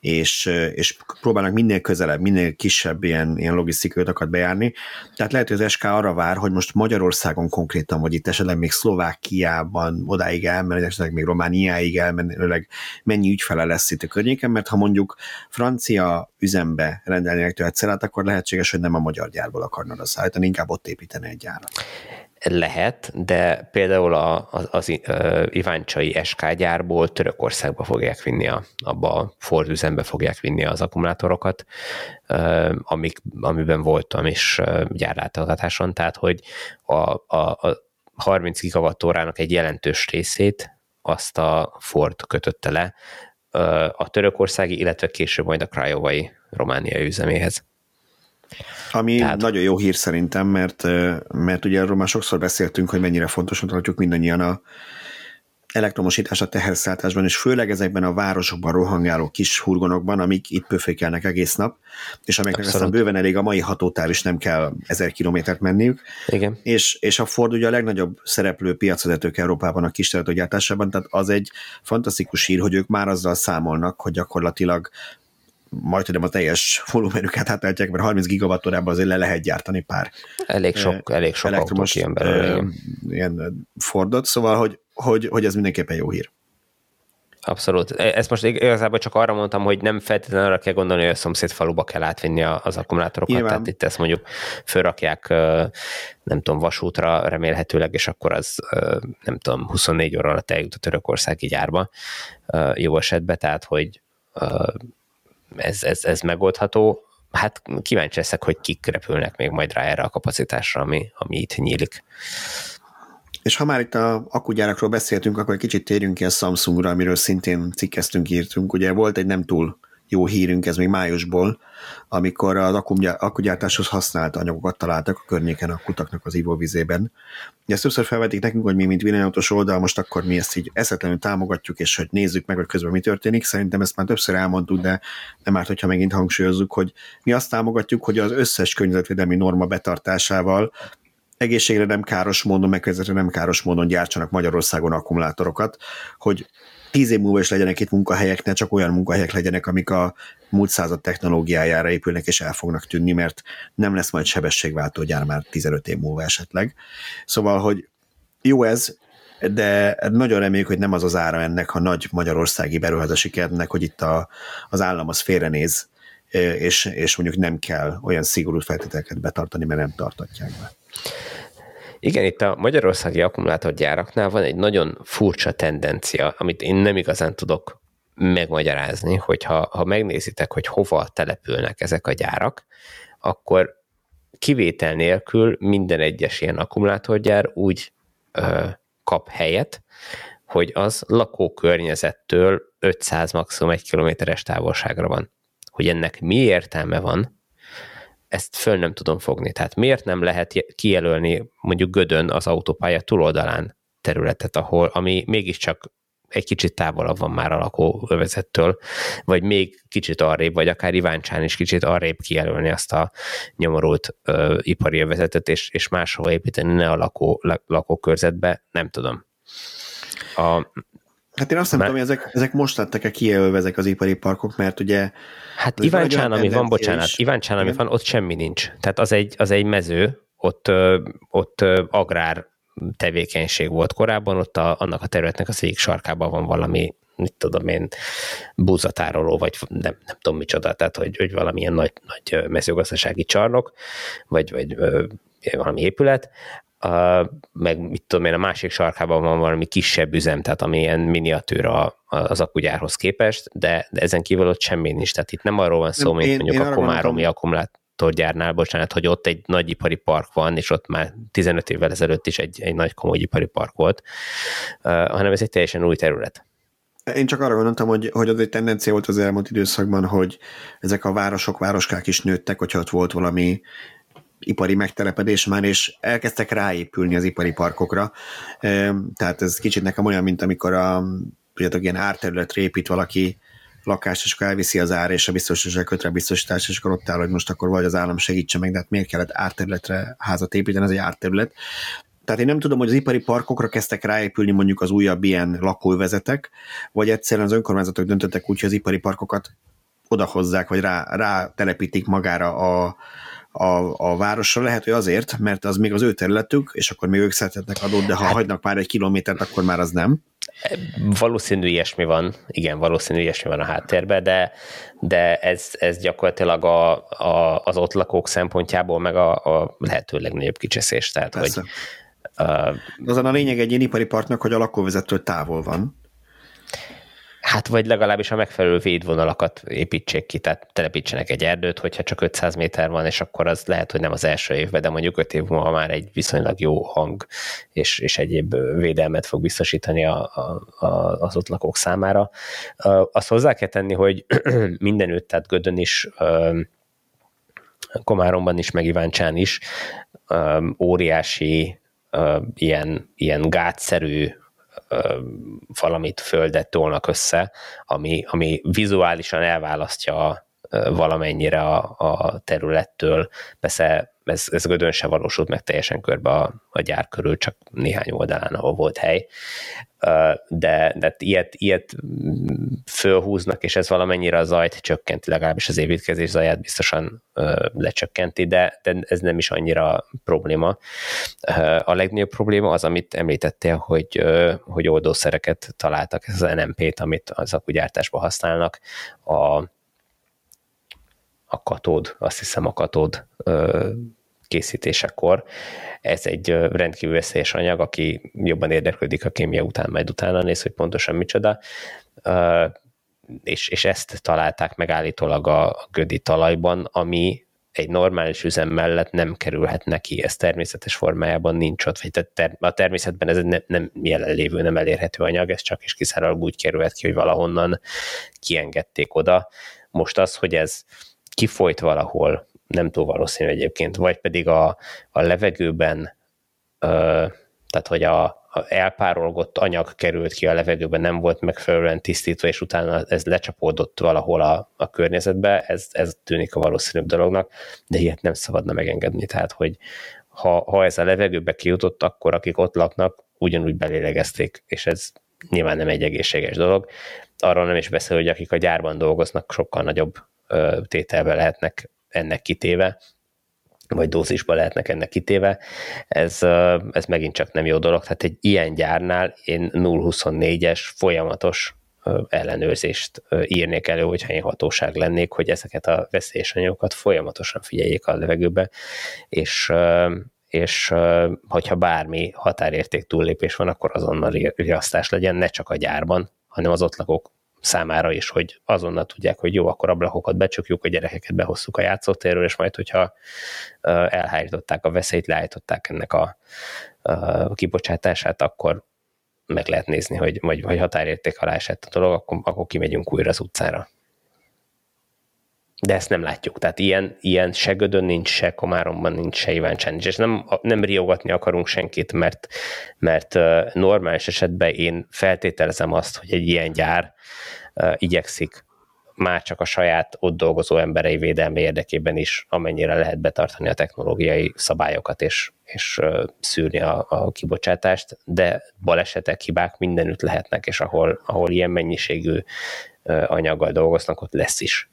és, és próbálnak minél közelebb, minél kisebb ilyen, ilyen logisztikai utakat bejárni. Tehát lehet, hogy az SK arra vár, hogy most Magyarországon konkrétan, vagy itt esetleg még Szlovákiában odáig elmenni, esetleg még Romániáig elmenőleg mennyi ügyfele lesz itt a környéken, mert ha mondjuk francia üzembe rendelnének tőle cellát, akkor lehetséges, hogy nem a magyar gyárból akarnak azt szállítani, inkább ott építeni egy gyárat lehet, de például a, az, az Iváncsai SK gyárból Törökországba fogják vinni, a, abba a Ford üzembe fogják vinni az akkumulátorokat, amik, amiben voltam is gyárlátogatáson, tehát hogy a, a, a 30 gigawattórának egy jelentős részét azt a Ford kötötte le a törökországi, illetve később majd a Krajovai romániai üzeméhez. Ami Tehát... nagyon jó hír szerintem, mert, mert ugye arról már sokszor beszéltünk, hogy mennyire fontosan tartjuk mindannyian a elektromosítás a teherszállításban, és főleg ezekben a városokban rohangáló kis hurgonokban, amik itt pöfékelnek egész nap, és amelyeknek aztán bőven elég a mai hatótár is nem kell ezer kilométert menniük. Igen. És, és a Ford ugye a legnagyobb szereplő piacvezetők Európában a kis gyártásában, tehát az egy fantasztikus hír, hogy ők már azzal számolnak, hogy gyakorlatilag majd tudom a teljes volumenüket átálltják, mert 30 gigawattórában azért le lehet gyártani pár. Elég sok, elég sok elektromos ilyen belőle. Ilyen Fordot, szóval, hogy, hogy, hogy ez mindenképpen jó hír. Abszolút. E, ezt most igazából csak arra mondtam, hogy nem feltétlenül arra kell gondolni, hogy a szomszéd faluba kell átvinni az akkumulátorokat, Nyilván. tehát itt ezt mondjuk fölrakják, nem tudom, vasútra remélhetőleg, és akkor az, nem tudom, 24 óra alatt eljut a törökországi gyárba jó esetben, tehát hogy ez, ez, ez megoldható. Hát kíváncsi leszek, hogy kik repülnek még majd rá erre a kapacitásra, ami, ami itt nyílik. És ha már itt a akkugyárakról beszéltünk, akkor egy kicsit térjünk ki a Samsungra, amiről szintén cikkeztünk, írtunk. Ugye volt egy nem túl jó hírünk, ez még májusból, amikor az akkugyártáshoz használt anyagokat találtak a környéken a kutaknak az ivóvizében. Ezt többször felvetik nekünk, hogy mi, mint villanyautós oldal, most akkor mi ezt így eszetlenül támogatjuk, és hogy nézzük meg, hogy közben mi történik. Szerintem ezt már többször elmondtuk, de nem árt, hogyha megint hangsúlyozzuk, hogy mi azt támogatjuk, hogy az összes környezetvédelmi norma betartásával egészségre nem káros módon, megközvetlenül nem káros módon gyártsanak Magyarországon akkumulátorokat, hogy tíz év múlva is legyenek itt munkahelyek, ne csak olyan munkahelyek legyenek, amik a múlt század technológiájára épülnek és el fognak tűnni, mert nem lesz majd sebességváltó gyár már 15 év múlva esetleg. Szóval, hogy jó ez, de nagyon reméljük, hogy nem az az ára ennek a nagy magyarországi beruházási kertnek, hogy itt a, az állam az félrenéz, és, és mondjuk nem kell olyan szigorú feltételeket betartani, mert nem tartatják be. Igen, itt a magyarországi akkumulátorgyáraknál van egy nagyon furcsa tendencia, amit én nem igazán tudok megmagyarázni, hogyha ha megnézitek, hogy hova települnek ezek a gyárak, akkor kivétel nélkül minden egyes ilyen akkumulátorgyár úgy ö, kap helyet, hogy az lakókörnyezettől 500 maximum egy kilométeres távolságra van. Hogy ennek mi értelme van, ezt föl nem tudom fogni. Tehát miért nem lehet kijelölni mondjuk Gödön az autópálya túloldalán területet, ahol, ami mégiscsak egy kicsit távolabb van már a lakóövezettől, vagy még kicsit arrébb, vagy akár Iváncsán is kicsit arrébb kijelölni azt a nyomorult ö, ipari övezetet, és, és máshol építeni, ne a lakó, lakókörzetbe, nem tudom. A, Hát én azt nem Már... tudom, hogy ezek, ezek most lettek-e kijelölve ezek az ipari parkok, mert ugye... Hát Iváncsán, ami van, bocsánat, is. Iváncsán, ami van, ott semmi nincs. Tehát az egy, az egy mező, ott, ott agrár tevékenység volt korábban, ott a, annak a területnek az egyik sarkában van valami, mit tudom én, búzatároló, vagy nem, nem tudom micsoda, tehát hogy, hogy valamilyen nagy, nagy mezőgazdasági csarnok, vagy, vagy valami épület, a, meg mit tudom én, a másik sarkában van valami kisebb üzem, tehát ami ilyen miniatűr a, az akugyárhoz képest, de, de ezen kívül ott semmi nincs. Tehát itt nem arról van szó, mint én, mondjuk én a komáromi akkumulátorgyárnál, bocsánat, hogy ott egy nagy ipari park van, és ott már 15 évvel ezelőtt is egy, egy nagy komoly ipari park volt, uh, hanem ez egy teljesen új terület. Én csak arra gondoltam, hogy, hogy az egy tendencia volt az elmúlt időszakban, hogy ezek a városok, városkák is nőttek, hogyha ott volt valami ipari megtelepedés már, és elkezdtek ráépülni az ipari parkokra. Tehát ez kicsit nekem olyan, mint amikor a, tudjátok, ilyen árterületre épít valaki lakást, és akkor elviszi az ár, és a biztosítás kötre a biztosítás, és akkor ott áll, hogy most akkor vagy az állam segítse meg, de hát miért kellett árterületre házat építeni, ez egy árterület. Tehát én nem tudom, hogy az ipari parkokra kezdtek ráépülni mondjuk az újabb ilyen lakóvezetek, vagy egyszerűen az önkormányzatok döntöttek úgy, hogy az ipari parkokat odahozzák, vagy rá, rá telepítik magára a, a, a városra. Lehet, hogy azért, mert az még az ő területük, és akkor még ők szeretetnek adót, de ha hát, hagynak már egy kilométert, akkor már az nem. Valószínű ilyesmi van, igen, valószínű ilyesmi van a háttérben, de, de ez, ez gyakorlatilag a, a, az ott lakók szempontjából meg a, a lehető legnagyobb kicseszés. Tehát, Persze. hogy Uh, Azon a lényeg egy ilyen ipari partnak, hogy a lakóvezető távol van. Hát vagy legalábbis a megfelelő védvonalakat építsék ki, tehát telepítsenek egy erdőt, hogyha csak 500 méter van, és akkor az lehet, hogy nem az első évben, de mondjuk 5 év múlva már egy viszonylag jó hang és, és egyéb védelmet fog biztosítani a, a, a, az ott lakók számára. Azt hozzá kell tenni, hogy <clears throat> mindenütt, tehát Gödön is, Komáromban is, meg Iváncsán is óriási ilyen, ilyen gátszerű valamit földet tolnak össze, ami, ami vizuálisan elválasztja valamennyire a, a területtől. Persze ez, ez Gödön se valósult meg teljesen körbe a, a gyár körül, csak néhány oldalán, ahol volt hely. De, de ilyet, ilyet fölhúznak, és ez valamennyire a zajt csökkenti, legalábbis az építkezés zaját biztosan lecsökkenti, de, de ez nem is annyira probléma. A legnagyobb probléma az, amit említettél, hogy, hogy oldószereket találtak, ez az NMP-t, amit az akugyártásban használnak, a a katód, azt hiszem a katód készítésekor. Ez egy rendkívül veszélyes anyag, aki jobban érdeklődik a kémia után, majd utána néz, hogy pontosan micsoda. És, és ezt találták meg állítólag a gödi talajban, ami egy normális üzem mellett nem kerülhet neki, ez természetes formájában nincs ott, vagy ter- a természetben ez nem, nem jelenlévő, nem elérhető anyag, ez csak is kiszárólag úgy kerülhet ki, hogy valahonnan kiengedték oda. Most az, hogy ez kifolyt valahol, nem túl valószínű egyébként, vagy pedig a, a levegőben, ö, tehát hogy a, a elpárolgott anyag került ki a levegőben, nem volt megfelelően tisztítva, és utána ez lecsapódott valahol a, a környezetbe, ez, ez tűnik a valószínűbb dolognak, de ilyet nem szabadna megengedni. Tehát, hogy ha, ha ez a levegőbe kijutott, akkor akik ott laknak, ugyanúgy belélegezték, és ez nyilván nem egy egészséges dolog. Arról nem is beszél, hogy akik a gyárban dolgoznak, sokkal nagyobb tételbe lehetnek ennek kitéve, vagy dózisba lehetnek ennek kitéve, ez, ez megint csak nem jó dolog. Tehát egy ilyen gyárnál én 0-24-es folyamatos ellenőrzést írnék elő, hogyha én hatóság lennék, hogy ezeket a veszélyes anyagokat folyamatosan figyeljék a levegőbe, és, és hogyha bármi határérték túllépés van, akkor azonnal riasztás legyen, ne csak a gyárban, hanem az ott lakók számára is, hogy azonnal tudják, hogy jó, akkor ablakokat becsukjuk, a gyerekeket behozzuk a játszótérről, és majd, hogyha elhárították a veszélyt, leállították ennek a, a kibocsátását, akkor meg lehet nézni, hogy vagy, vagy határérték alá esett a dolog, akkor, akkor kimegyünk újra az utcára. De ezt nem látjuk. Tehát ilyen, ilyen se Gödön nincs, se Komáromban nincs, se Iváncsán nincs. És nem, nem riogatni akarunk senkit, mert, mert normális esetben én feltételezem azt, hogy egy ilyen gyár igyekszik már csak a saját ott dolgozó emberei védelme érdekében is, amennyire lehet betartani a technológiai szabályokat, és, és szűrni a, a kibocsátást, de balesetek, hibák mindenütt lehetnek, és ahol, ahol ilyen mennyiségű anyaggal dolgoznak, ott lesz is.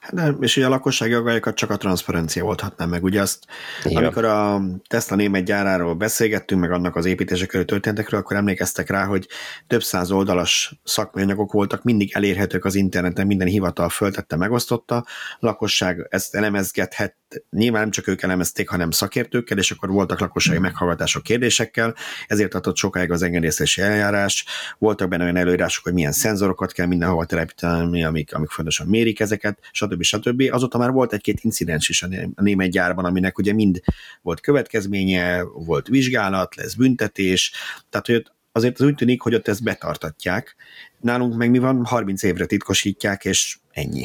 Hát, és ugye a lakossági aggályokat csak a transzparencia oldhatná meg. Ugye azt, Igen. amikor a Tesla német gyáráról beszélgettünk, meg annak az építésekről történtekről, akkor emlékeztek rá, hogy több száz oldalas szakmai anyagok voltak, mindig elérhetők az interneten, minden hivatal föltette, megosztotta, a lakosság ezt elemezgethet, nyilván nem csak ők elemezték, hanem szakértőkkel, és akkor voltak lakossági hmm. meghallgatások kérdésekkel, ezért adott sokáig az engedélyezési eljárás, voltak benne olyan előírások, hogy milyen szenzorokat kell mindenhova telepíteni, amik, amik fontosan mérik ezeket, stb. stb. Azóta már volt egy-két incidens is a német gyárban, aminek ugye mind volt következménye, volt vizsgálat, lesz büntetés, tehát hogy azért az úgy tűnik, hogy ott ezt betartatják. Nálunk meg mi van, 30 évre titkosítják, és ennyi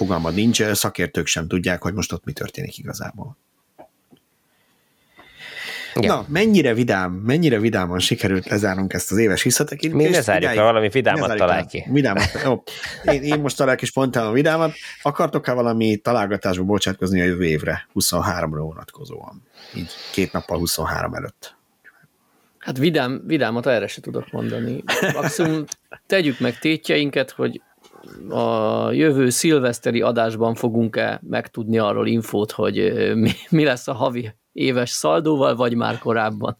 fogalmad nincs, szakértők sem tudják, hogy most ott mi történik igazából. Igen. Na, mennyire vidám, mennyire vidáman sikerült lezárnunk ezt az éves visszatekintést. Mi ne zárjuk le, valami vidámat talál ki. Vidámat, jó. Én, én most találok is spontán a vidámat. Akartok-e valami találgatásba bocsátkozni a jövő évre, 23-ra vonatkozóan? Így két nappal 23 előtt. Hát vidám, vidámat erre se tudok mondani. Maximum tegyük meg tétjeinket, hogy a jövő szilveszteri adásban fogunk-e megtudni arról infót, hogy mi, mi lesz a havi éves szaldóval, vagy már korábban?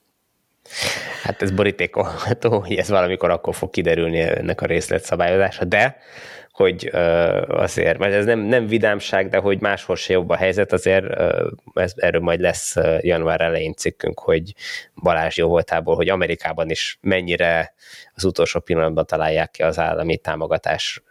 Hát ez borítékolható, hogy ez valamikor akkor fog kiderülni ennek a részletszabályozása, de hogy azért, mert ez nem, nem vidámság, de hogy máshol se jobb a helyzet, azért ez, erről majd lesz január elején cikkünk, hogy Balázs jó voltából, hogy Amerikában is mennyire az utolsó pillanatban találják ki az állami támogatás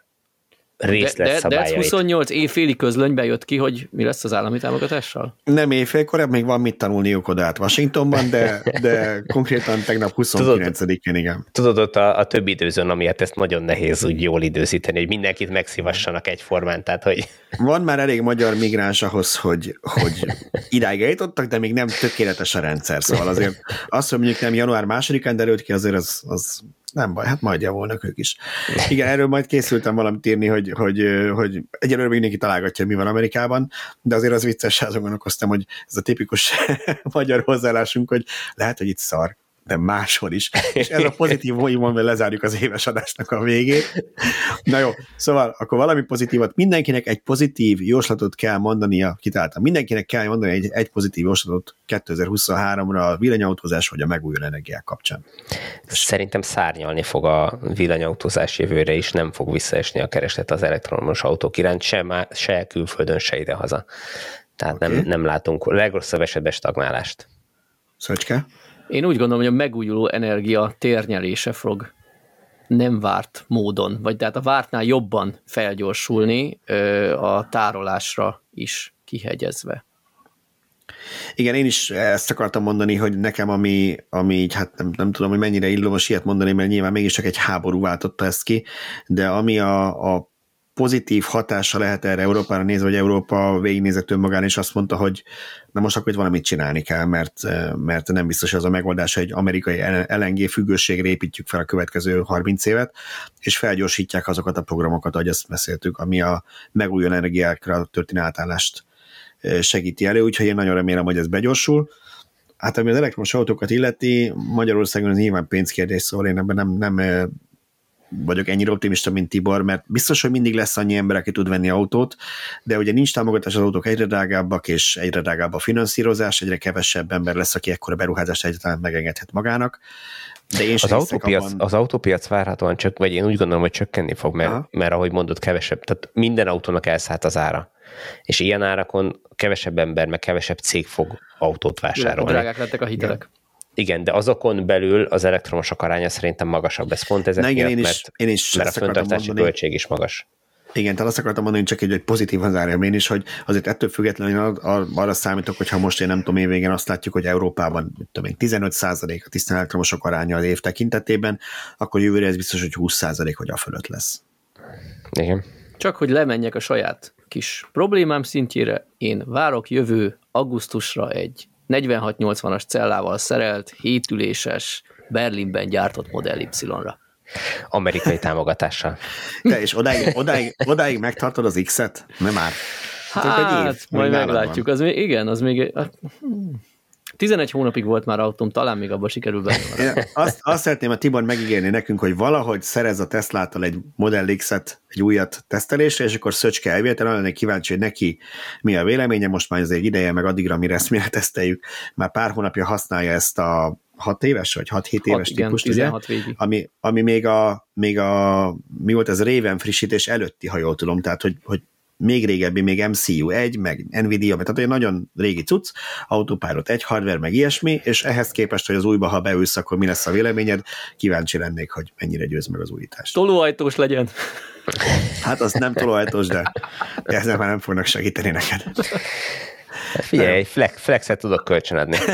részletszabályait. De, de, de ez 28 évféli közlönyben jött ki, hogy mi lesz az állami támogatással? Nem évfélkor, még van mit tanulniuk oda át Washingtonban, de, de <laughs> konkrétan tegnap 29-én, igen. Tudod, ott a, a több időzön, amiért ezt nagyon nehéz úgy jól időzíteni, hogy mindenkit megszívassanak egyformán, tehát hogy... Van már elég magyar migráns ahhoz, hogy, hogy <laughs> idáig eljutottak, de még nem tökéletes a rendszer, szóval azért azt, hogy mondjuk nem január másodikán derült ki, azért az, az nem baj, hát majd javulnak ők is. Igen, erről majd készültem valamit írni, hogy, hogy, hogy egyelőre még mindenki találgatja, mi van Amerikában, de azért az vicces, azon gondolkoztam, hogy ez a tipikus <laughs> magyar hozzáállásunk, hogy lehet, hogy itt szar, de máshol is. És ez a pozitív hogy lezárjuk az éves adásnak a végét. Na jó, szóval akkor valami pozitívat, mindenkinek egy pozitív jóslatot kell mondania, kitáltam, mindenkinek kell mondani egy, egy pozitív jóslatot 2023-ra a villanyautózás vagy a megújuló energiák kapcsán. Szerintem szárnyalni fog a villanyautózás jövőre is, nem fog visszaesni a kereslet az elektromos autók iránt, se, má, se külföldön, se idehaza. Tehát okay. nem, nem látunk legrosszabb esetben stagnálást. Szöcske? Én úgy gondolom, hogy a megújuló energia térnyelése fog nem várt módon, vagy tehát a vártnál jobban felgyorsulni a tárolásra is kihegyezve. Igen, én is ezt akartam mondani, hogy nekem ami, ami így, hát nem, nem tudom, hogy mennyire illomos ilyet mondani, mert nyilván mégiscsak egy háború váltotta ezt ki, de ami a, a pozitív hatása lehet erre Európára nézve, hogy Európa végignézett önmagán, és azt mondta, hogy na most akkor itt valamit csinálni kell, mert, mert nem biztos az a megoldás, hogy egy amerikai LNG függőségre építjük fel a következő 30 évet, és felgyorsítják azokat a programokat, ahogy ezt beszéltük, ami a megújuló energiákra történő átállást segíti elő, úgyhogy én nagyon remélem, hogy ez begyorsul. Hát ami az elektromos autókat illeti, Magyarországon ez nyilván pénzkérdés, szóval én ebben nem, nem vagyok ennyire optimista, mint Tibor, mert biztos, hogy mindig lesz annyi ember, aki tud venni autót, de ugye nincs támogatás, az autók egyre drágábbak, és egyre drágább a finanszírozás, egyre kevesebb ember lesz, aki ekkora beruházást egyáltalán megengedhet magának. De én az, autópiac, abban... az autópiac várhatóan csak, vagy én úgy gondolom, hogy csökkenni fog, mert, mert ahogy mondod, kevesebb, tehát minden autónak elszállt az ára. És ilyen árakon kevesebb ember, meg kevesebb cég fog autót vásárolni. Drágák lettek a hitelek. Igen. Igen, de azokon belül az elektromosok aránya szerintem magasabb. Ez pont ezek igen, miatt, én is, mert, én is mert a föntartási költség is magas. Igen, tehát azt akartam mondani, csak egy, egy pozitívan zárjam én is, hogy azért ettől függetlenül arra számítok, hogy ha most én nem tudom, évvégén azt látjuk, hogy Európában mit tudom én, 15 a tisztán elektromosok aránya az év tekintetében, akkor jövőre ez biztos, hogy 20 hogy a fölött lesz. Igen. Csak hogy lemenjek a saját kis problémám szintjére, én várok jövő augusztusra egy 4680-as cellával szerelt, hétüléses, Berlinben gyártott Model Y-ra. Amerikai támogatással. De és odáig, odáig, odáig megtartod az X-et? Nem már. Hát, hát év, majd meglátjuk. Az még, igen, az még... Hát. 11 hónapig volt már autóm, talán még abban sikerül benne. azt, azt szeretném a Tibor megígérni nekünk, hogy valahogy szerez a Teslától egy Model X-et, egy újat tesztelésre, és akkor Szöcske elvétel, lennék kíváncsi, hogy neki mi a véleménye, most már azért ideje, meg addigra, mire ezt mire teszteljük. Már pár hónapja használja ezt a 6 éves, vagy 6-7 éves igen, típust, 16 ugye? Ami, ami még, a, még a, mi volt ez, Raven frissítés előtti, ha jól tudom, tehát hogy, hogy még régebbi, még MCU 1, meg Nvidia, tehát egy nagyon régi cucc, Autopilot 1, hardware, meg ilyesmi, és ehhez képest, hogy az újba, ha beülsz, akkor mi lesz a véleményed, kíváncsi lennék, hogy mennyire győz meg az újítást. Tolóajtós legyen. Hát az nem tolóajtós, de, de ezzel már nem fognak segíteni neked. Figyelj, egy flex, flexet tudok kölcsönadni. <laughs>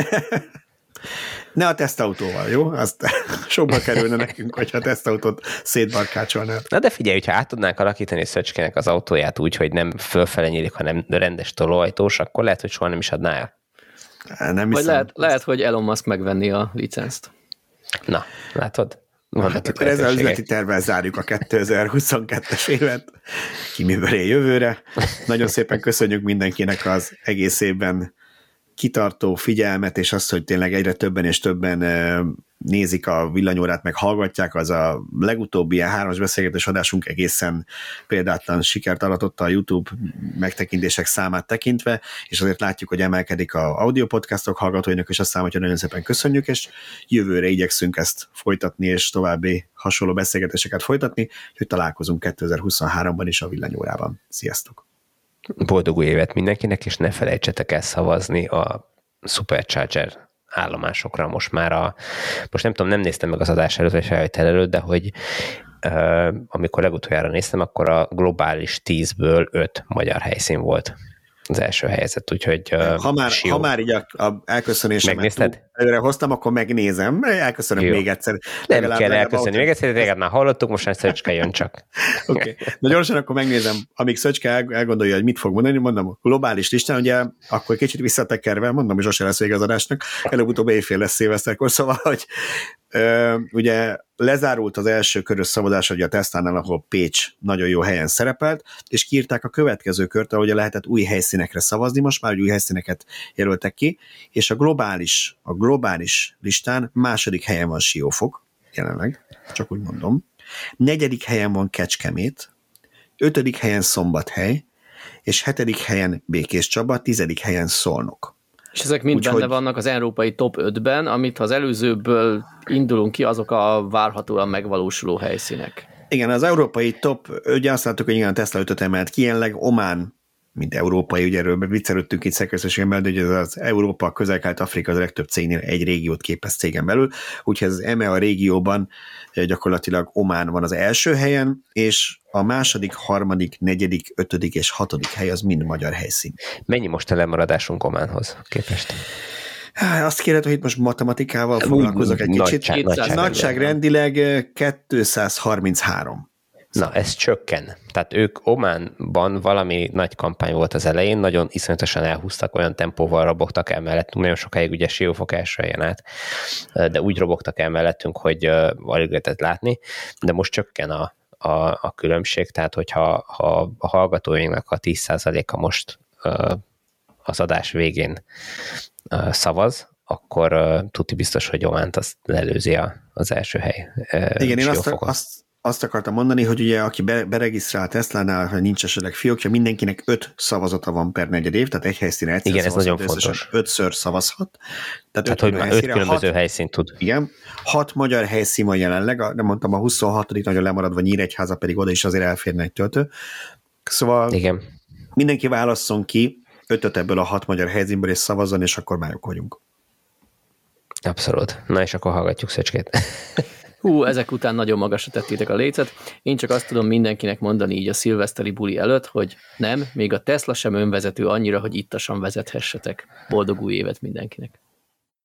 Ne a tesztautóval, jó? Azt <laughs> sokba kerülne nekünk, hogyha a tesztautót szétbarkácsolnál. Na de figyelj, hogyha át tudnánk alakítani Szöcskének az autóját úgy, hogy nem fölfele nyílik, hanem rendes tolóajtós, akkor lehet, hogy soha nem is adná el. Nem Vagy hiszem. lehet, lehet, hogy Elon Musk megvenni a licenzt. Na, látod? Vannak Hát akkor ezzel üzleti tervvel zárjuk a 2022-es évet. Ki miből él jövőre. Nagyon szépen köszönjük mindenkinek az egész évben kitartó figyelmet, és azt, hogy tényleg egyre többen és többen nézik a villanyórát, meg hallgatják, az a legutóbbi ilyen hármas beszélgetés adásunk egészen példátlan sikert aratott a YouTube megtekintések számát tekintve, és azért látjuk, hogy emelkedik a audio podcastok hallgatóinak, és azt számot, nagyon szépen köszönjük, és jövőre igyekszünk ezt folytatni, és további hasonló beszélgetéseket folytatni, hogy találkozunk 2023-ban is a villanyórában. Sziasztok! Boldog új évet mindenkinek, és ne felejtsetek el szavazni a Supercharger állomásokra. Most már a, most nem tudom, nem néztem meg az adás előtt, vagy felvétel előtt, de hogy amikor legutoljára néztem, akkor a globális 10-ből 5 magyar helyszín volt az első helyzet, úgyhogy uh, Ha már, Sió. ha már így a, a elköszönésemet Megnézted? előre hoztam, akkor megnézem, elköszönöm Jó. még egyszer. nem Legalább- kell elköszönni még egyszer, téged már hallottuk, most már Szöcske jön csak. <laughs> Oké. Okay. Na gyorsan akkor megnézem, amíg Szöcske el, elgondolja, hogy mit fog mondani, mondom, globális listán, ugye akkor kicsit visszatekerve, mondom, hogy sose lesz vége az adásnak, előbb-utóbb éjfél lesz szilveszterkor, szóval, hogy ugye lezárult az első körös szavazás, ugye a Tesztánál, ahol Pécs nagyon jó helyen szerepelt, és kiírták a következő kört, ahol lehetett új helyszínekre szavazni, most már hogy új helyszíneket jelöltek ki, és a globális, a globális listán második helyen van Siófok, jelenleg, csak úgy mondom. Negyedik helyen van Kecskemét, ötödik helyen Szombathely, és hetedik helyen Békés Csaba, tizedik helyen Szolnok. És ezek mind Úgyhogy- benne vannak az európai top 5-ben, amit ha az előzőből indulunk ki, azok a várhatóan megvalósuló helyszínek. Igen, az európai top, ugye azt láttuk, hogy igen, a Tesla 5 emelt ki, jelenleg Omán, mint európai, ugye erről viccelődtünk itt szerkesztőségen belül, hogy ez az Európa, közel Afrika az a legtöbb cégnél egy régiót képez cégen belül, úgyhogy az EMEA régióban eh, gyakorlatilag Omán van az első helyen, és a második, harmadik, negyedik, ötödik és hatodik hely az mind magyar helyszín. Mennyi most a lemaradásunk Ománhoz képest? Há, Azt kéred, hogy itt most matematikával foglalkozok egy kicsit. Nagyság- nagyságrendileg. Nagyságrendileg eh, 233. Na, ez csökken. Tehát ők Ománban valami nagy kampány volt az elején, nagyon iszonyatosan elhúztak, olyan tempóval robogtak el mellettünk, nagyon sokáig ugye Siófok első helyen át, de úgy robogtak el mellettünk, hogy alig lehetett látni, de most csökken a, a, a különbség, tehát hogyha ha a hallgatóinknak a 10%-a most az adás végén szavaz, akkor uh, tuti biztos, hogy Ománt azt lelőzi a, az első hely. Uh, Igen, én azt, azt, azt akartam mondani, hogy ugye aki be, beregisztrál Tesla-nál, ha nincs esetleg fiókja, mindenkinek öt szavazata van per negyed év, tehát egy helyszínen egyszer Igen, ez nagyon fontos. Ötször szavazhat. Tehát, Tehát, hogy már öt különböző hat, helyszínt tud. Igen, hat magyar helyszín van jelenleg, a- nem mondtam, a 26 nagyon lemaradva Nyíregyháza, pedig oda is azért elférne egy töltő. Szóval Igen. mindenki válasszon ki ötöt ebből a hat magyar helyszínből, és szavazzon, és akkor már vagyunk. Abszolút. Na és akkor hallgatjuk Szöcskét. <laughs> Hú, ezek után nagyon magasra tettétek a lécet. Én csak azt tudom mindenkinek mondani így a szilveszteri buli előtt, hogy nem, még a Tesla sem önvezető annyira, hogy ittasan vezethessetek. Boldog új évet mindenkinek!